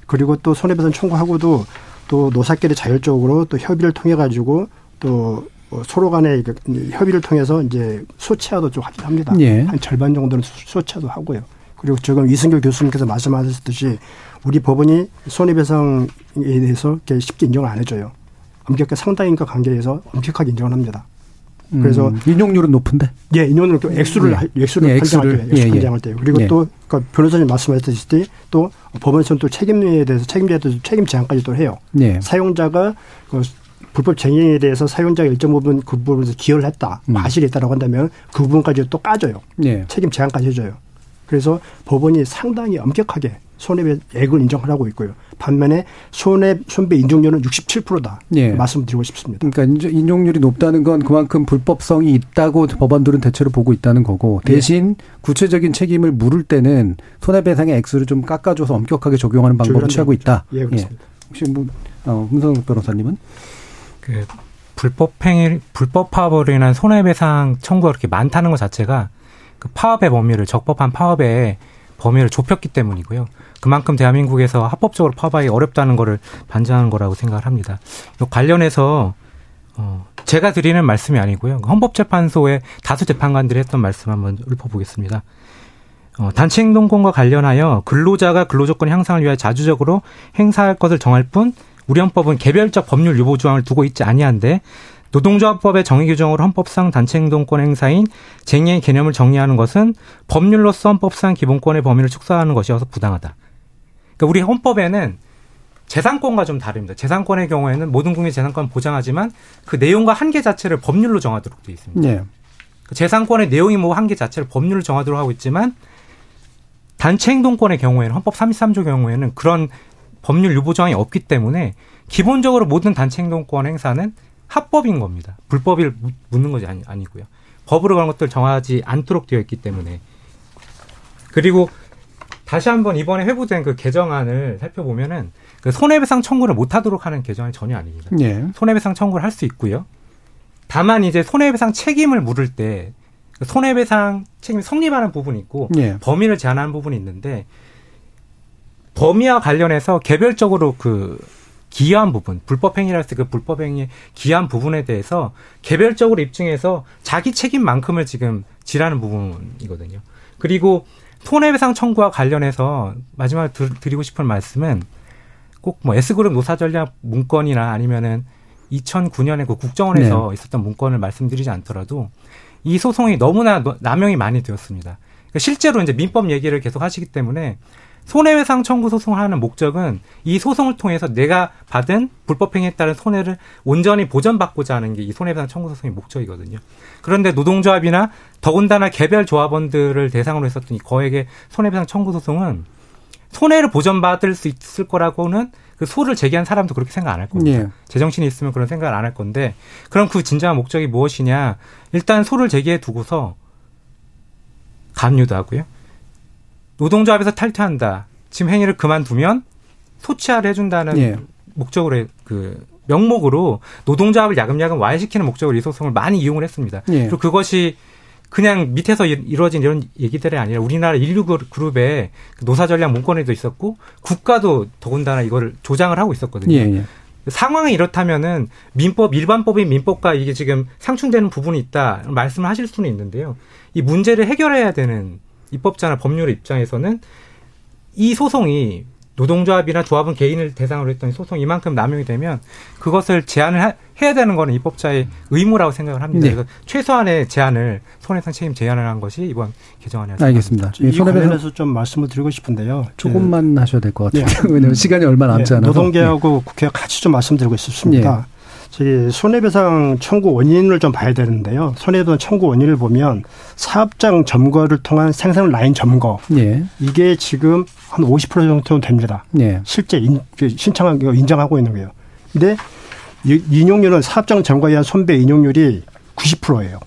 그리고 또 손해배상 청구하고도 또 노사끼리 자율적으로 또 협의를 통해 가지고 또 어, 서로 간의 그 협의를 통해서 이제 소치화도 좀 합니다. 예. 한 절반 정도는 소치화도 하고요. 그리고 지금 이승규 교수님께서 말씀하셨듯이 우리 법원이 손해배상에 대해서 쉽게 인정을 안 해줘요. 엄격하게 상당인과 관계에서 엄격하게 인정을 합니다. 그래서 음, 인용률은 높은데. 예, 인용률 액수를 예. 액수를 예, 판정할. 때, 액수 예, 예. 판정할 때 그리고 예. 또 그러니까 변호사님 말씀하셨듯이 또 법원에서는 또 책임에 대해서 책임자에 대해서 책임 제한까지 또 해요. 예. 사용자가 그 불법 쟁행에 대해서 사용자가 일정 부분 그 부분에서 기여를 했다, 음. 과실이 있다라고 한다면 그 부분까지 또 까줘요. 예. 책임 제한까지 해줘요. 그래서 법원이 상당히 엄격하게 손해배액을 인정하고 있고요. 반면에 손해 손배 인정률은 67%다. 예. 말씀드리고 싶습니다. 그러니까 인정- 인용률이 높다는 건 그만큼 불법성이 있다고 법원들은 대체로 보고 있다는 거고 예. 대신 구체적인 책임을 물을 때는 손해배상의 액수를 좀 깎아줘서 엄격하게 적용하는 방법을 취하고 있다. 예, 그렇습니다. 혹시 뭐 어, 문성욱 변호사님은? 그 불법 행위, 불법 파업으로 인한 손해배상 청구가 그렇게 많다는 것 자체가 그 파업의 범위를 적법한 파업의 범위를 좁혔기 때문이고요. 그만큼 대한민국에서 합법적으로 파업하기 어렵다는 거를 반증하는 거라고 생각을 합니다. 이 관련해서 어, 제가 드리는 말씀이 아니고요. 헌법재판소의 다수 재판관들이 했던 말씀 한번 읊어보겠습니다. 어, 단체 행동권과 관련하여 근로자가 근로조건 향상을 위하여 자주적으로 행사할 것을 정할 뿐 우리 헌법은 개별적 법률 유보 조항을 두고 있지 아니한데 노동조합법의 정의 규정으로 헌법상 단체 행동권 행사인 쟁의의 개념을 정리하는 것은 법률로서 헌법상 기본권의 범위를 축소하는 것이어서 부당하다. 그러니까 우리 헌법에는 재산권과 좀 다릅니다. 재산권의 경우에는 모든 국민 재산권 보장하지만 그 내용과 한계 자체를 법률로 정하도록 되어 있습니다. 예. 그 재산권의 내용이 뭐 한계 자체를 법률로 정하도록 하고 있지만 단체 행동권의 경우에는 헌법 33조 경우에는 그런 법률 유보 조항이 없기 때문에 기본적으로 모든 단체 행동권 행사는 합법인 겁니다. 불법을 묻- 묻는 것이 아니, 아니고요. 법으로 그런 것들 정하지 않도록 되어 있기 때문에 그리고 다시 한번 이번에 회부된 그 개정안을 살펴보면은 그 손해배상 청구를 못하도록 하는 개정안이 전혀 아닙니다. 예. 손해배상 청구를 할 수 있고요. 다만 이제 손해배상 책임을 물을 때그 손해배상 책임이 성립하는 부분이 있고 예. 범위를 제한하는 부분이 있는데 범위와 관련해서 개별적으로 그 기여한 부분, 불법 행위라 할때 그 불법 행위의 기여한 부분에 대해서 개별적으로 입증해서 자기 책임만큼을 지금 지라는 부분이거든요. 그리고 손해배상 청구와 관련해서 마지막으로 드- 드리고 싶은 말씀은 꼭 뭐 S그룹 노사전략 문건이나 아니면은 2009년에 그 국정원에서 있었던 문건을 말씀드리지 않더라도 이 소송이 너무나 노- 남용이 많이 되었습니다. 그러니까 실제로 이제 민법 얘기를 계속 하시기 때문에 손해배상 청구 소송을 하는 목적은 이 소송을 통해서 내가 받은 불법 행위에 따른 손해를 온전히 보전받고자 하는 게 이 손해배상 청구 소송의 목적이거든요. 그런데 노동조합이나 더군다나 개별 조합원들을 대상으로 했었던 이 거액의 손해배상 청구 소송은 손해를 보전받을 수 있을 거라고는 그 소를 제기한 사람도 그렇게 생각 안 할 겁니다. 예. 제정신이 있으면 그런 생각을 안 할 건데 그럼 그 진정한 목적이 무엇이냐? 일단 소를 제기해 두고서 감유도 하고요. 노동조합에서 탈퇴한다. 지금 행위를 그만두면 소치화를 해준다는 예. 목적으로 그 명목으로 노동조합을 야금야금 와해시키는 목적으로 이 소송을 많이 이용을 했습니다. 예. 그리고 그것이 그냥 밑에서 이- 이루어진 이런 얘기들이 아니라 우리나라 인류 그룹- 그룹의 그 노사전략 문건에도 있었고 국가도 더군다나 이거를 조장을 하고 있었거든요. 예, 예. 상황이 이렇다면은 민법 일반법인 민법과 이게 지금 상충되는 부분이 있다 말씀을 하실 수는 있는데요. 이 문제를 해결해야 되는 입법자나 법률의 입장에서는 이 소송이 노동조합이나 조합은 개인을 대상으로 했던 소송이 이만큼 남용이 되면 그것을 제한을 하- 해야 되는 거는 입법자의 의무라고 생각을 합니다. 네. 그래서 최소한의 제한을 손해상 책임 제한을 한 것이 이번 개정안에 알겠습니다. 예, 이 관련해서 좀 말씀을 드리고 싶은데요. 조금만 하셔야 될 것 같아요. 예. 왜냐하면 시간이 얼마 남지 예, 않아서. 노동계하고 국회가 같이 좀 말씀드리고 싶습니다. 저기 손해배상 청구 원인을 좀 봐야 되는데요. 손해배상 청구 원인을 보면 사업장 점거를 통한 생산 라인 점거 예. 이게 지금 한 50% 정도 됩니다. 예. 실제 인, 그 신청한 거 인정하고 있는 거예요. 근데 이- 인용률은 사업장 점거에 의한 손배 인용률이 90%예요.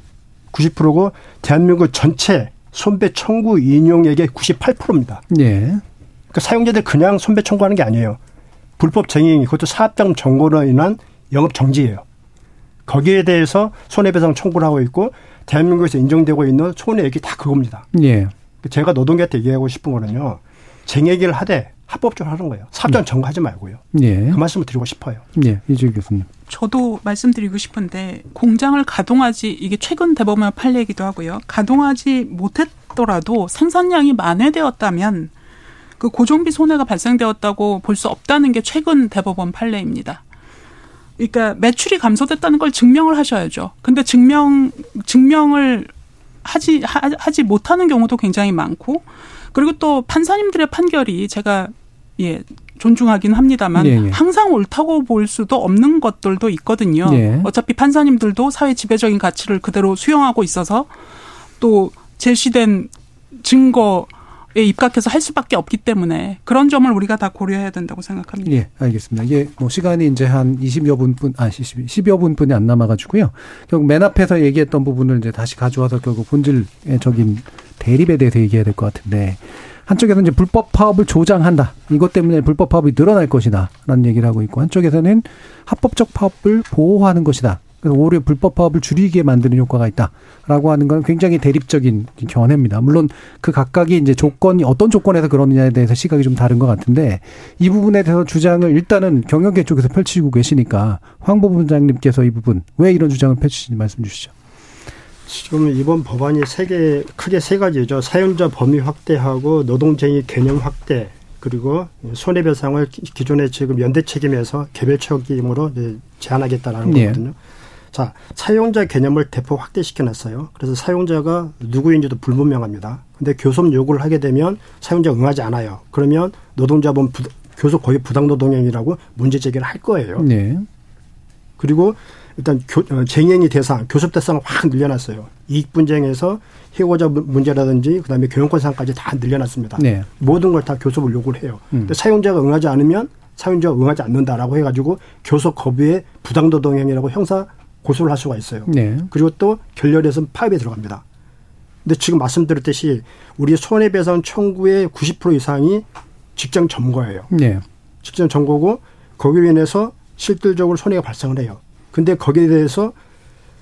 90%고 대한민국 전체 손배 청구 인용액의 98%입니다. 예. 그러니까 사용자들 그냥 손배 청구하는 게 아니에요. 불법 쟁의 그것도 사업장 점거로 인한 영업 정지예요. 거기에 대해서 손해배상 청구를 하고 있고 대한민국에서 인정되고 있는 손해액이 다 그겁니다. 예. 제가 노동계한테 얘기하고 싶은 거는요. 쟁얘기를 하되 합법적으로 하는 거예요. 사업장 점거하지 말고요. 예. 그 말씀을 드리고 싶어요. 예, 이재 교수님. 저도 말씀드리고 싶은데 공장을 가동하지 이게 최근 대법원 판례이기도 하고요. 가동하지 못했더라도 생산량이 만회되었다면 그 고정비 손해가 발생되었다고 볼 수 없다는 게 최근 대법원 판례입니다. 그러니까 매출이 감소됐다는 걸 증명을 하셔야죠. 근데 증명 증명을 하지 하, 하지 못하는 경우도 굉장히 많고 그리고 또 판사님들의 판결이 제가 예 존중하긴 합니다만 예, 예. 항상 옳다고 볼 수도 없는 것들도 있거든요. 예. 어차피 판사님들도 사회 지배적인 가치를 그대로 수용하고 있어서 또 제시된 증거에 입각해서 할 수밖에 없기 때문에 그런 점을 우리가 다 고려해야 된다고 생각합니다. 예, 알겠습니다. 이게 뭐 시간이 이제 한 20여 분뿐, 아, 10, 10여 분뿐이 안 남아가지고요. 결국 맨 앞에서 얘기했던 부분을 이제 다시 가져와서 결국 본질적인 대립에 대해서 얘기해야 될 것 같은데, 한쪽에서는 이제 불법 파업을 조장한다. 이것 때문에 불법 파업이 늘어날 것이다. 라는 얘기를 하고 있고, 한쪽에서는 합법적 파업을 보호하는 것이다. 그래서 오히려 불법 파업을 줄이게 만드는 효과가 있다라고 하는 건 굉장히 대립적인 견해입니다. 물론 그 각각이 이제 조건이 어떤 조건에서 그러느냐에 대해서 시각이 좀 다른 것 같은데 이 부분에 대해서 주장을 일단은 경영계 쪽에서 펼치고 계시니까 황 부부장님께서 이 부분 왜 이런 주장을 펼치시는지 말씀 주시죠. 지금 이번 법안이 세 개, 크게 세 가지죠. 사용자 범위 확대하고 노동쟁의 개념 확대, 그리고 손해배상을 기- 기존에 지금 연대 책임에서 개별 책임으로 제한하겠다라는 네. 거거든요. 자, 사용자 개념을 대폭 확대시켜 놨어요. 그래서 사용자가 누구인지도 불분명합니다. 근데 교섭 요구를 하게 되면 사용자가 응하지 않아요. 그러면 노동자본 부, 교섭 거의 부당노동행위라고 문제 제기를 할 거예요. 네. 그리고 일단 교, 어, 쟁행위 대상, 교섭 대상을 확 늘려놨어요. 이익 분쟁에서 해고자 문- 문제라든지 그다음에 교육권상까지 다 늘려놨습니다. 네. 모든 걸 다 교섭을 요구를 해요. 음. 근데 사용자가 응하지 않으면 사용자가 응하지 않는다라고 해가지고 교섭 거부의 부당노동행위라고 형사 고소를 할 수가 있어요. 네. 그리고 또 결렬해서 파업에 들어갑니다. 근데 지금 말씀드렸듯이 우리 손해배상 청구의 90% 이상이 직장 점거예요. 네. 직장 점거고 거기에 인해서 실질적으로 손해가 발생을 해요. 근데 거기에 대해서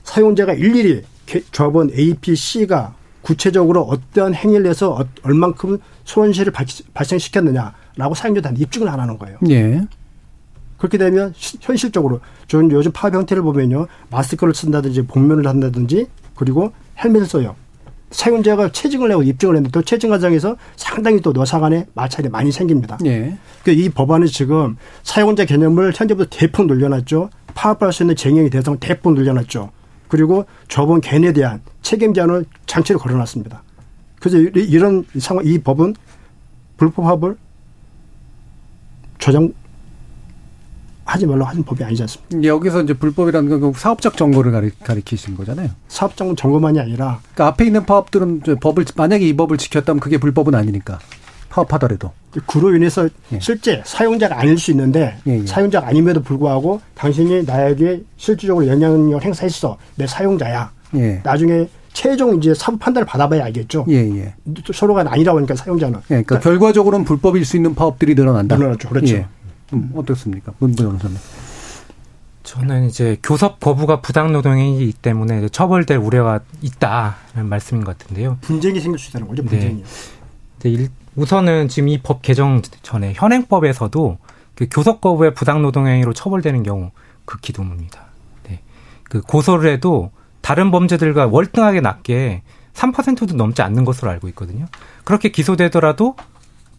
사용자가 일일이 개- 조합원 A, B, C가 구체적으로 어떠한 행위를 해서 어- 얼만큼 손실을 발- 발생시켰느냐라고 사용자한테 입증을 안 하는 거예요. 예. 그렇게 되면 시- 현실적으로 저는 요즘 파업 형태를 보면요 마스크를 쓴다든지 복면을 한다든지 그리고 헬멧을 써요. 사용자가 체증을 내고 입증을 했는데 또 체증 과정에서 상당히 또 노사 간의 마찰이 많이 생깁니다. 예. 그이 법안은 지금 사용자 개념을 현재부터 대폭 늘려놨죠. 파업할 수 있는 쟁행의 대상을 대폭 늘려놨죠. 그리고 저번 개인에 대한 책임 제한을 장치를 걸어놨습니다. 그래서 이- 이런 상황, 이 법은 불법 합을 조장 하지 말라고 하는 법이 아니지 않습니까? 여기서 이제 불법이라는 건 결국 사업적 정보를 가리, 가리키시는 거잖아요. 사업장 점검만이 아니라 그러니까 앞에 있는 파업들은 법을 만약에 이 법을 지켰다면 그게 불법은 아니니까 파업하더라도 그로 인해서 예. 실제 사용자가 아닐 수 있는데 예, 예. 사용자가 아님에도 불구하고 당신이 나에게 실질적으로 영향력을 행사했어 내 사용자야 예. 나중에 최종 이제 사법 판단을 받아봐야 알겠죠. 예, 예. 또 서로가 아니라고 하니까 사용자는. 예, 그러니까 결과적으로는 불법일 수 있는 파업들이 늘어난다. 늘어났죠. 그렇죠. 예. 음, 어떻습니까? 문 변호사님. 저는 이제 교섭 거부가 부당노동행위이기 때문에 처벌될 우려가 있다는 말씀인 것 같은데요. 분쟁이 생길 수 있다는 거죠. 분쟁이. 네. 이제 일- 우선은 지금 이 법 개정 전에 현행법에서도 그 교섭 거부의 부당노동행위로 처벌되는 경우 극히 드뭅니다. 네. 그 고소를 해도 다른 범죄들과 월등하게 낮게 3%도 넘지 않는 것으로 알고 있거든요. 그렇게 기소되더라도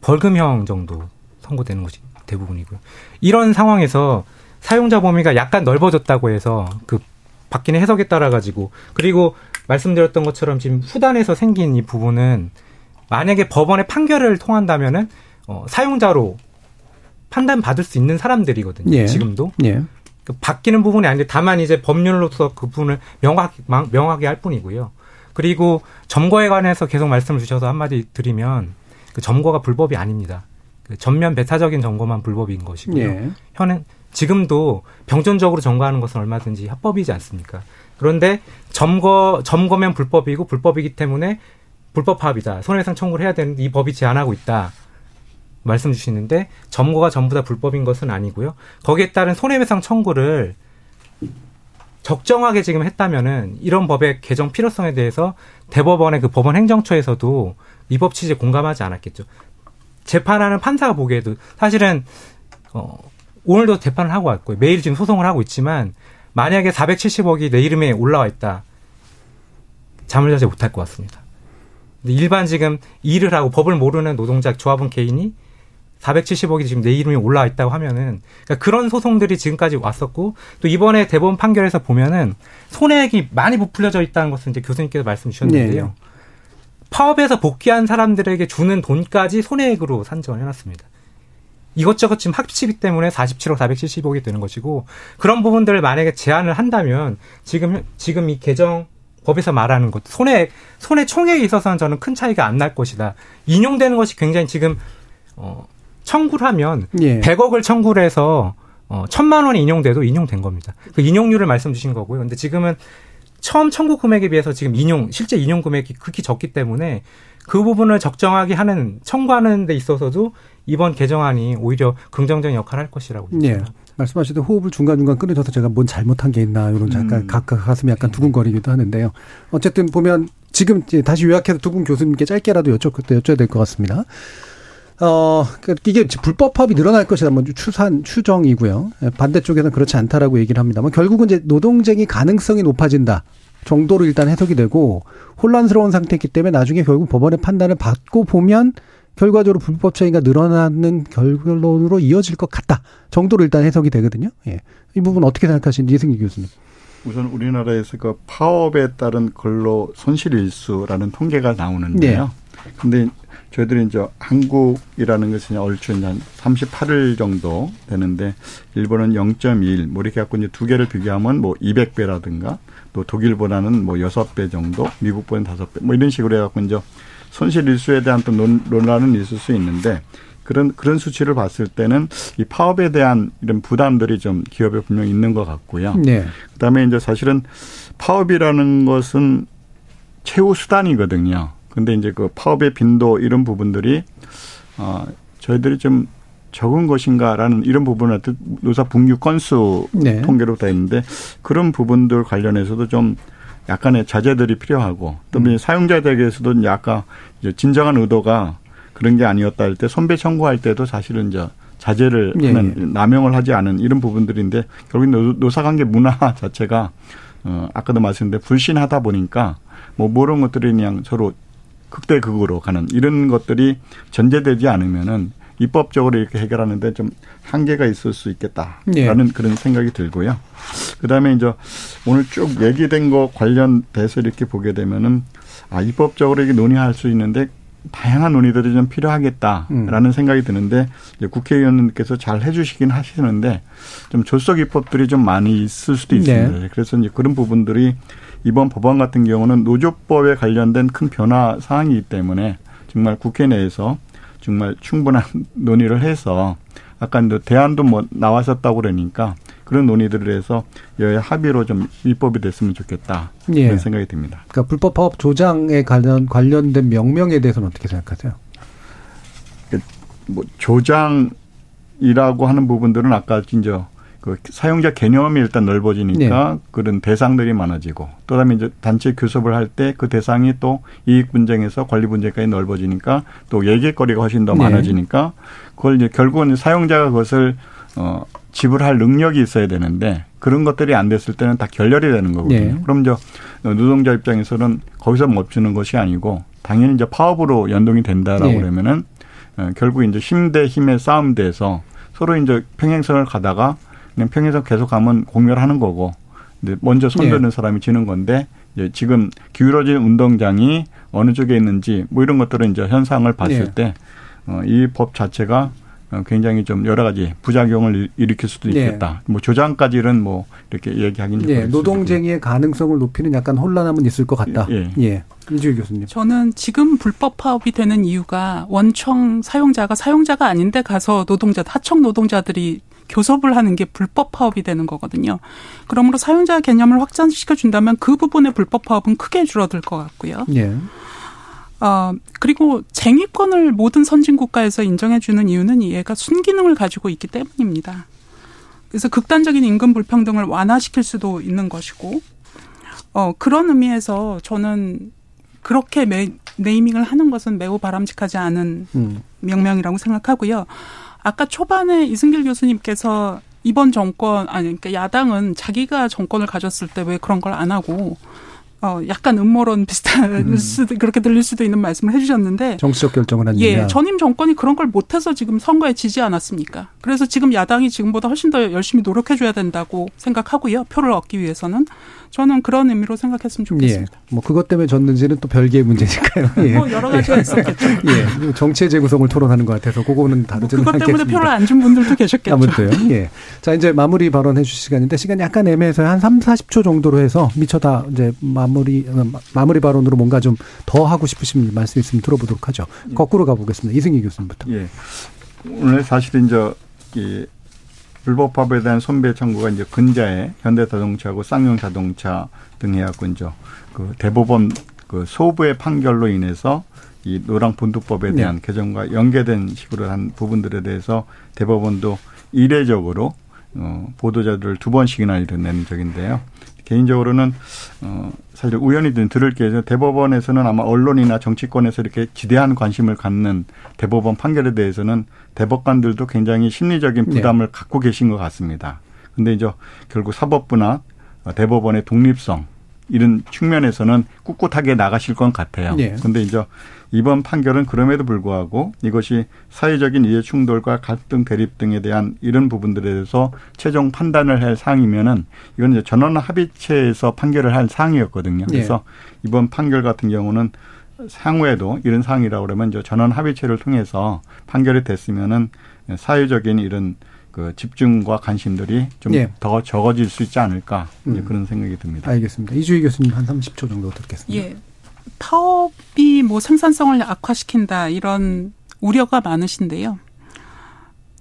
벌금형 정도 선고되는 것이 대부분이고요. 이런 상황에서 사용자 범위가 약간 넓어졌다고 해서 그 바뀌는 해석에 따라 가지고 그리고 말씀드렸던 것처럼 지금 후단에서 생긴 이 부분은 만약에 법원의 판결을 통한다면은 어, 사용자로 판단 받을 수 있는 사람들이거든요. 예. 지금도 예. 그 바뀌는 부분이 아닌데 다만 이제 법률로서 그 부분을 명확 명확하게 할 뿐이고요. 그리고 점거에 관해서 계속 말씀을 주셔서 한마디 드리면 그 점거가 불법이 아닙니다. 그 전면 배타적인 점거만 불법인 것이고요. 예. 현행 지금도 병존적으로 점거하는 것은 얼마든지 합법이지 않습니까? 그런데 점거 점거면 불법이고 불법이기 때문에 불법 파업이다. 손해배상 청구를 해야 되는데 이 법이 제한하고 있다. 말씀 주시는데 점거가 전부 다 불법인 것은 아니고요. 거기에 따른 손해배상 청구를 적정하게 지금 했다면은 이런 법의 개정 필요성에 대해서 대법원의 그 법원 행정처에서도 이 법 취지에 공감하지 않았겠죠. 재판하는 판사가 보기에도 사실은 어 오늘도 재판을 하고 왔고요. 매일 지금 소송을 하고 있지만 만약에 470억이 내 이름에 올라와 있다. 잠을 자지 못할 것 같습니다. 일반 지금 일을 하고 법을 모르는 노동자 조합원 개인이 470억이 지금 내 이름이 올라와 있다고 하면은 그러니까 그런 소송들이 지금까지 왔었고 또 이번에 대법원 판결에서 보면은 손해액이 많이 부풀려져 있다는 것을 이제 교수님께서 말씀 주셨는데요. 네. 파업에서 복귀한 사람들에게 주는 돈까지 손해액으로 산정을 해놨습니다. 이것저것 지금 합치기 때문에 47억 470억이 되는 것이고 그런 부분들을 만약에 제한을 한다면 지금 지금 이 개정 법에서 말하는 것 손해 손해 총액에 있어서는 저는 큰 차이가 안 날 것이다. 인용되는 것이 굉장히 지금 어 청구를 하면 예. 100억을 청구를 해서 어 천만 원이 인용돼도 인용된 겁니다. 그 인용률을 말씀 주신 거고요. 근데 지금은 처음 청구 금액에 비해서 지금 인용 실제 인용 금액이 극히 적기 때문에 그 부분을 적정하게 하는 청구하는 데 있어서도 이번 개정안이 오히려 긍정적인 역할을 할 것이라고 예. 네. 말씀하시듯 호흡을 중간중간 끊어져서 제가 뭔 잘못한 게 있나 이런 잠깐 음. 각각 가슴이 약간 두근거리기도 하는데요. 어쨌든 보면 지금 다시 요약해서 두 분 교수님께 짧게라도 여쭤, 여쭤야 될 것 같습니다. 어, 그 이게 불법 파업이 늘어날 것이다. 뭐 추산, 추정이고요. 반대쪽에서는 그렇지 않다라고 얘기를 합니다. 뭐 결국은 이제 노동쟁이 가능성이 높아진다. 정도로 일단 해석이 되고 혼란스러운 상태이기 때문에 나중에 결국 법원의 판단을 받고 보면 결과적으로 불법 차이가 늘어나는 결론으로 이어질 것 같다 정도로 일단 해석이 되거든요. 예. 이 부분 어떻게 생각하시는지 이승기 교수님. 우선 우리나라에서 그 파업에 따른 근로 손실 일수라는 통계가 나오는데요. 네. 근데 저희들이 이제 한국이라는 것은 얼추 한 38일 정도 되는데 일본은 0.1, 뭐 이렇게 갖고 이제 두 개를 비교하면 뭐 200배라든가 또 독일보다는 뭐 6배 정도, 미국보다는 5배 뭐 이런 식으로 해갖고 이제 손실 일수에 대한 또 논란은 있을 수 있는데 그런 그런 수치를 봤을 때는 이 파업에 대한 이런 부담들이 좀 기업에 분명히 있는 것 같고요. 네. 그다음에 이제 사실은 파업이라는 것은 최후 수단이거든요. 근데 이제 그 파업의 빈도 이런 부분들이 어 저희들이 좀 적은 것인가라는 이런 부분은 노사 분규 건수 네. 통계로 돼 있는데 그런 부분들 관련해서도 좀 약간의 자제들이 필요하고 또 음. 사용자들에게서도 약간 이제 진정한 의도가 그런 게 아니었다 할때 선배 청구할 때도 사실은 이제 자제를 예. 하는 예. 남용을 하지 않은 이런 부분들인데 결국 노사관계 문화 자체가 어 아까도 말씀드린 불신하다 보니까 뭐 모르는 것들이 그냥 서로 극대 극으로 가는 이런 것들이 전제되지 않으면은 입법적으로 이렇게 해결하는데 좀 한계가 있을 수 있겠다라는 예. 그런 생각이 들고요. 그다음에 이제 오늘 쭉 얘기된 거 관련돼서 이렇게 보게 되면은 아 입법적으로 이게 논의할 수 있는데 다양한 논의들이 좀 필요하겠다라는 음. 생각이 드는데 이제 국회의원님께서 잘 해주시긴 하시는데 좀 졸속 입법들이 좀 많이 있을 수도 있습니다. 네. 그래서 이제 그런 부분들이 이번 법안 같은 경우는 노조법에 관련된 큰 변화 사항이기 때문에 정말 국회 내에서 정말 충분한 논의를 해서 아까 대안도 뭐 나왔었다고 그러니까 그런 논의들을 해서 여야 합의로 좀 입법이 됐으면 좋겠다 예. 그런 생각이 듭니다. 그러니까 불법 파업 조장에 관련 관련된 명명에 대해서는 어떻게 생각하세요? 그뭐 조장이라고 하는 부분들은 아까 이제 그 사용자 개념이 일단 넓어지니까 네. 그런 대상들이 많아지고 또 다음에 이제 단체 교섭을 할 때 그 대상이 또 이익 분쟁에서 권리 분쟁까지 넓어지니까 또 얘기거리가 훨씬 더 네. 많아지니까 그걸 이제 결국은 사용자가 그것을 어 지불할 능력이 있어야 되는데 그런 것들이 안 됐을 때는 다 결렬이 되는 거거든요. 네. 그럼 이제 노동자 입장에서는 거기서 멈추는 것이 아니고 당연히 이제 파업으로 연동이 된다라고 네. 그러면은 어, 결국 이제 힘 대 힘의 싸움 돼서 서로 이제 평행선을 가다가 그냥 평행선 계속 가면 공멸하는 거고 근데 먼저 손드는 네. 사람이 지는 건데 이제 지금 기울어진 운동장이 어느 쪽에 있는지 뭐 이런 것들은 이제 현상을 봤을 네. 때 어, 이 법 자체가 어, 굉장히 좀 여러 가지 부작용을 일으킬 수도 네. 있겠다. 네. 뭐 조장까지는 뭐 이렇게 얘기하긴 네. 노동쟁의의 가능성을 높이는 약간 혼란함은 있을 것 같다. 예. 예. 이주희 교수님. 저는 지금 불법 파업이 되는 이유가 원청 사용자가 사용자가 아닌데 가서 노동자 하청 노동자들이 교섭을 하는 게 불법 파업이 되는 거거든요. 그러므로 사용자 개념을 확장시켜 준다면 그 부분의 불법 파업은 크게 줄어들 것 같고요. 예. 어, 그리고 쟁의권을 모든 선진 국가에서 인정해 주는 이유는 얘가 순기능을 가지고 있기 때문입니다. 그래서 극단적인 임금 불평등을 완화시킬 수도 있는 것이고, 어, 그런 의미에서 저는 그렇게 매, 네이밍을 하는 것은 매우 바람직하지 않은 음. 명명이라고 생각하고요. 아까 초반에 이승길 교수님께서 이번 정권 아니 그러니까 야당은 자기가 정권을 가졌을 때 왜 그런 걸 안 하고 어 약간 음모론 비슷한 음. 수도 그렇게 들릴 수도 있는 말씀을 해주셨는데 정치적 결정을 한 예, 전임 정권이 그런 걸 못해서 지금 선거에 지지 않았습니까? 그래서 지금 야당이 지금보다 훨씬 더 열심히 노력해줘야 된다고 생각하고요. 표를 얻기 위해서는 저는 그런 의미로 생각했으면 좋겠습니다. 예. 뭐 그것 때문에 졌는지는 또 별개의 문제니까요. 예. 뭐 여러 가지가 있었겠죠. 예. 정치의 재구성을 토론하는 것 같아서 그거는 다르지는 뭐 그것 때문에 않겠습니다. 표를 안 준 분들도 계셨겠죠. 아무튼 예. 자 이제 마무리 발언해 주실 시간인데 시간이 약간 애매해서 한 3, 40초 정도로 해서 미처 다 이제 마무리 어, 마무리 발언으로 뭔가 좀 더 하고 싶으신 말씀 있으면 들어보도록 하죠. 예. 거꾸로 가보겠습니다. 이승희 교수님부터. 예. 오늘 사실은 이제 이 불법화에 대한 손배 청구가 이제 근자에 현대자동차하고 쌍용자동차 등 해갖고 이제 그 대법원 그 소부의 판결로 인해서 이 노랑분두법에 대한 네. 개정과 연계된 식으로 한 부분들에 대해서 대법원도 이례적으로 어 보도자들을 두 번씩이나 이뤄낸 적인데요. 개인적으로는 어 사실 우연히 든 들을 게. 대법원에서는 아마 언론이나 정치권에서 이렇게 지대한 관심을 갖는 대법원 판결에 대해서는 대법관들도 굉장히 심리적인 부담을 네. 갖고 계신 것 같습니다. 근데 이제 결국 사법부나 대법원의 독립성 이런 측면에서는 꿋꿋하게 나가실 것 같아요. 네. 근데 이제 이번 판결은 그럼에도 불구하고 이것이 사회적인 이해 충돌과 갈등 대립 등에 대한 이런 부분들에 대해서 최종 판단을 할 사항이면은 이건 이제 전원 합의체에서 판결을 할 사항이었거든요. 그래서 네. 이번 판결 같은 경우는 향후에도 이런 사항이라고 그러면 이제 전원 합의체를 통해서 판결이 됐으면은 사회적인 이런 그 집중과 관심들이 좀더 예. 적어질 수 있지 않을까 음. 그런 생각이 듭니다. 알겠습니다. 이주희 교수님 한 30초 정도 듣겠습니다. 예. 파업이 뭐 생산성을 악화시킨다 이런 우려가 많으신데요.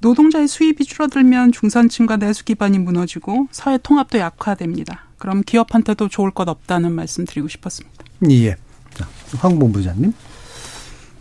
노동자의 수입이 줄어들면 중산층과 내수 기반이 무너지고 사회 통합도 약화됩니다. 그럼 기업한테도 좋을 것 없다는 말씀 드리고 싶었습니다. 예. 자, 황 본부장님.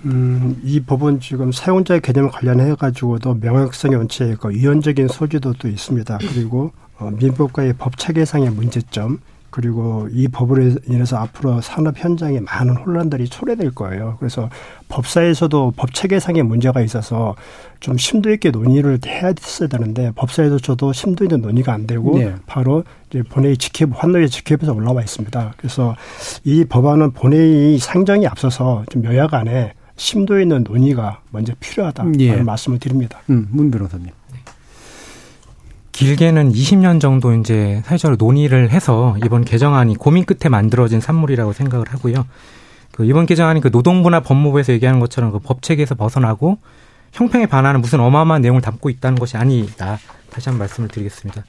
음, 이 법은 지금 사용자의 개념 관련해 가지고도 명확성의 원칙에 있고 유연적인 소지도 또 있습니다. 그리고 어, 민법과의 법 체계상의 문제점 그리고 이 법으로 인해서 앞으로 산업 현장에 많은 혼란들이 초래될 거예요. 그래서 법사에서도 법 체계상의 문제가 있어서 좀 심도 있게 논의를 해야 했어야 되는데 법사에서 저도 심도 있는 논의가 안 되고 네. 바로 이제 본회의 직회부 환노위 직회부에서 올라와 있습니다. 그래서 이 법안은 본회의 상정이 앞서서 좀 여야 간에 심도 있는 논의가 먼저 필요하다는 예. 말씀을 드립니다. 음, 문 변호사님. 길게는 20년 정도 이제 사회적으로 논의를 해서 이번 개정안이 고민 끝에 만들어진 산물이라고 생각을 하고요. 그 이번 개정안이 그 노동부나 법무부에서 얘기하는 것처럼 그 법 체계에서 벗어나고 형평에 반하는 무슨 어마어마한 내용을 담고 있다는 것이 아니다. 다시 한번 말씀을 드리겠습니다.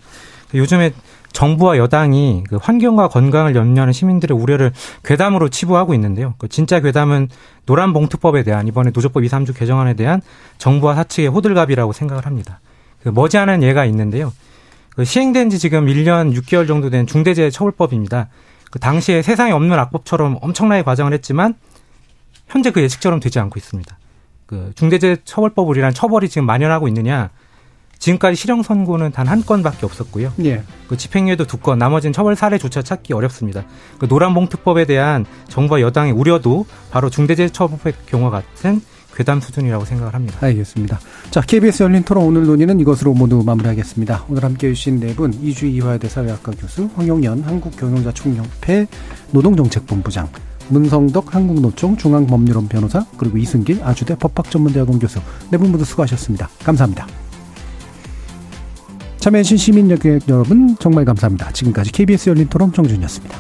요즘에 정부와 여당이 그 환경과 건강을 염려하는 시민들의 우려를 괴담으로 치부하고 있는데요. 그 진짜 괴담은 노란봉투법에 대한 이번에 노조법 2, 3주 개정안에 대한 정부와 사측의 호들갑이라고 생각을 합니다. 그 머지않은 예가 있는데요. 그 시행된 지 지금 1년 6개월 정도 된 중대재해처벌법입니다. 그 당시에 세상에 없는 악법처럼 엄청나게 과정을 했지만 현재 그 예측처럼 되지 않고 있습니다. 그 중대재해처벌법이란 처벌이 지금 만연하고 있느냐? 지금까지 실형 선고는 단 한 건밖에 없었고요. 예. 그 집행유예도 두 건, 나머지는 처벌 사례조차 찾기 어렵습니다. 그 노란봉투법에 대한 정부와 여당의 우려도 바로 중대재해처벌법의 경우와 같은 괴담 수준이라고 생각을 합니다. 알겠습니다. 자, KBS 열린 토론 오늘 논의는 이것으로 모두 마무리하겠습니다. 오늘 함께 해 주신 네 분, 이주희 이화여대 사회학과 교수, 황용연 한국경영자총연회 노동정책본부장, 문성덕 한국노총 중앙법률원 변호사, 그리고 이승길 아주대 법학전문대학원 교수 네 분 모두 수고하셨습니다. 감사합니다. 참여해주신 시민 여러분 정말 감사합니다. 지금까지 KBS 열린 토론 정준이었습니다.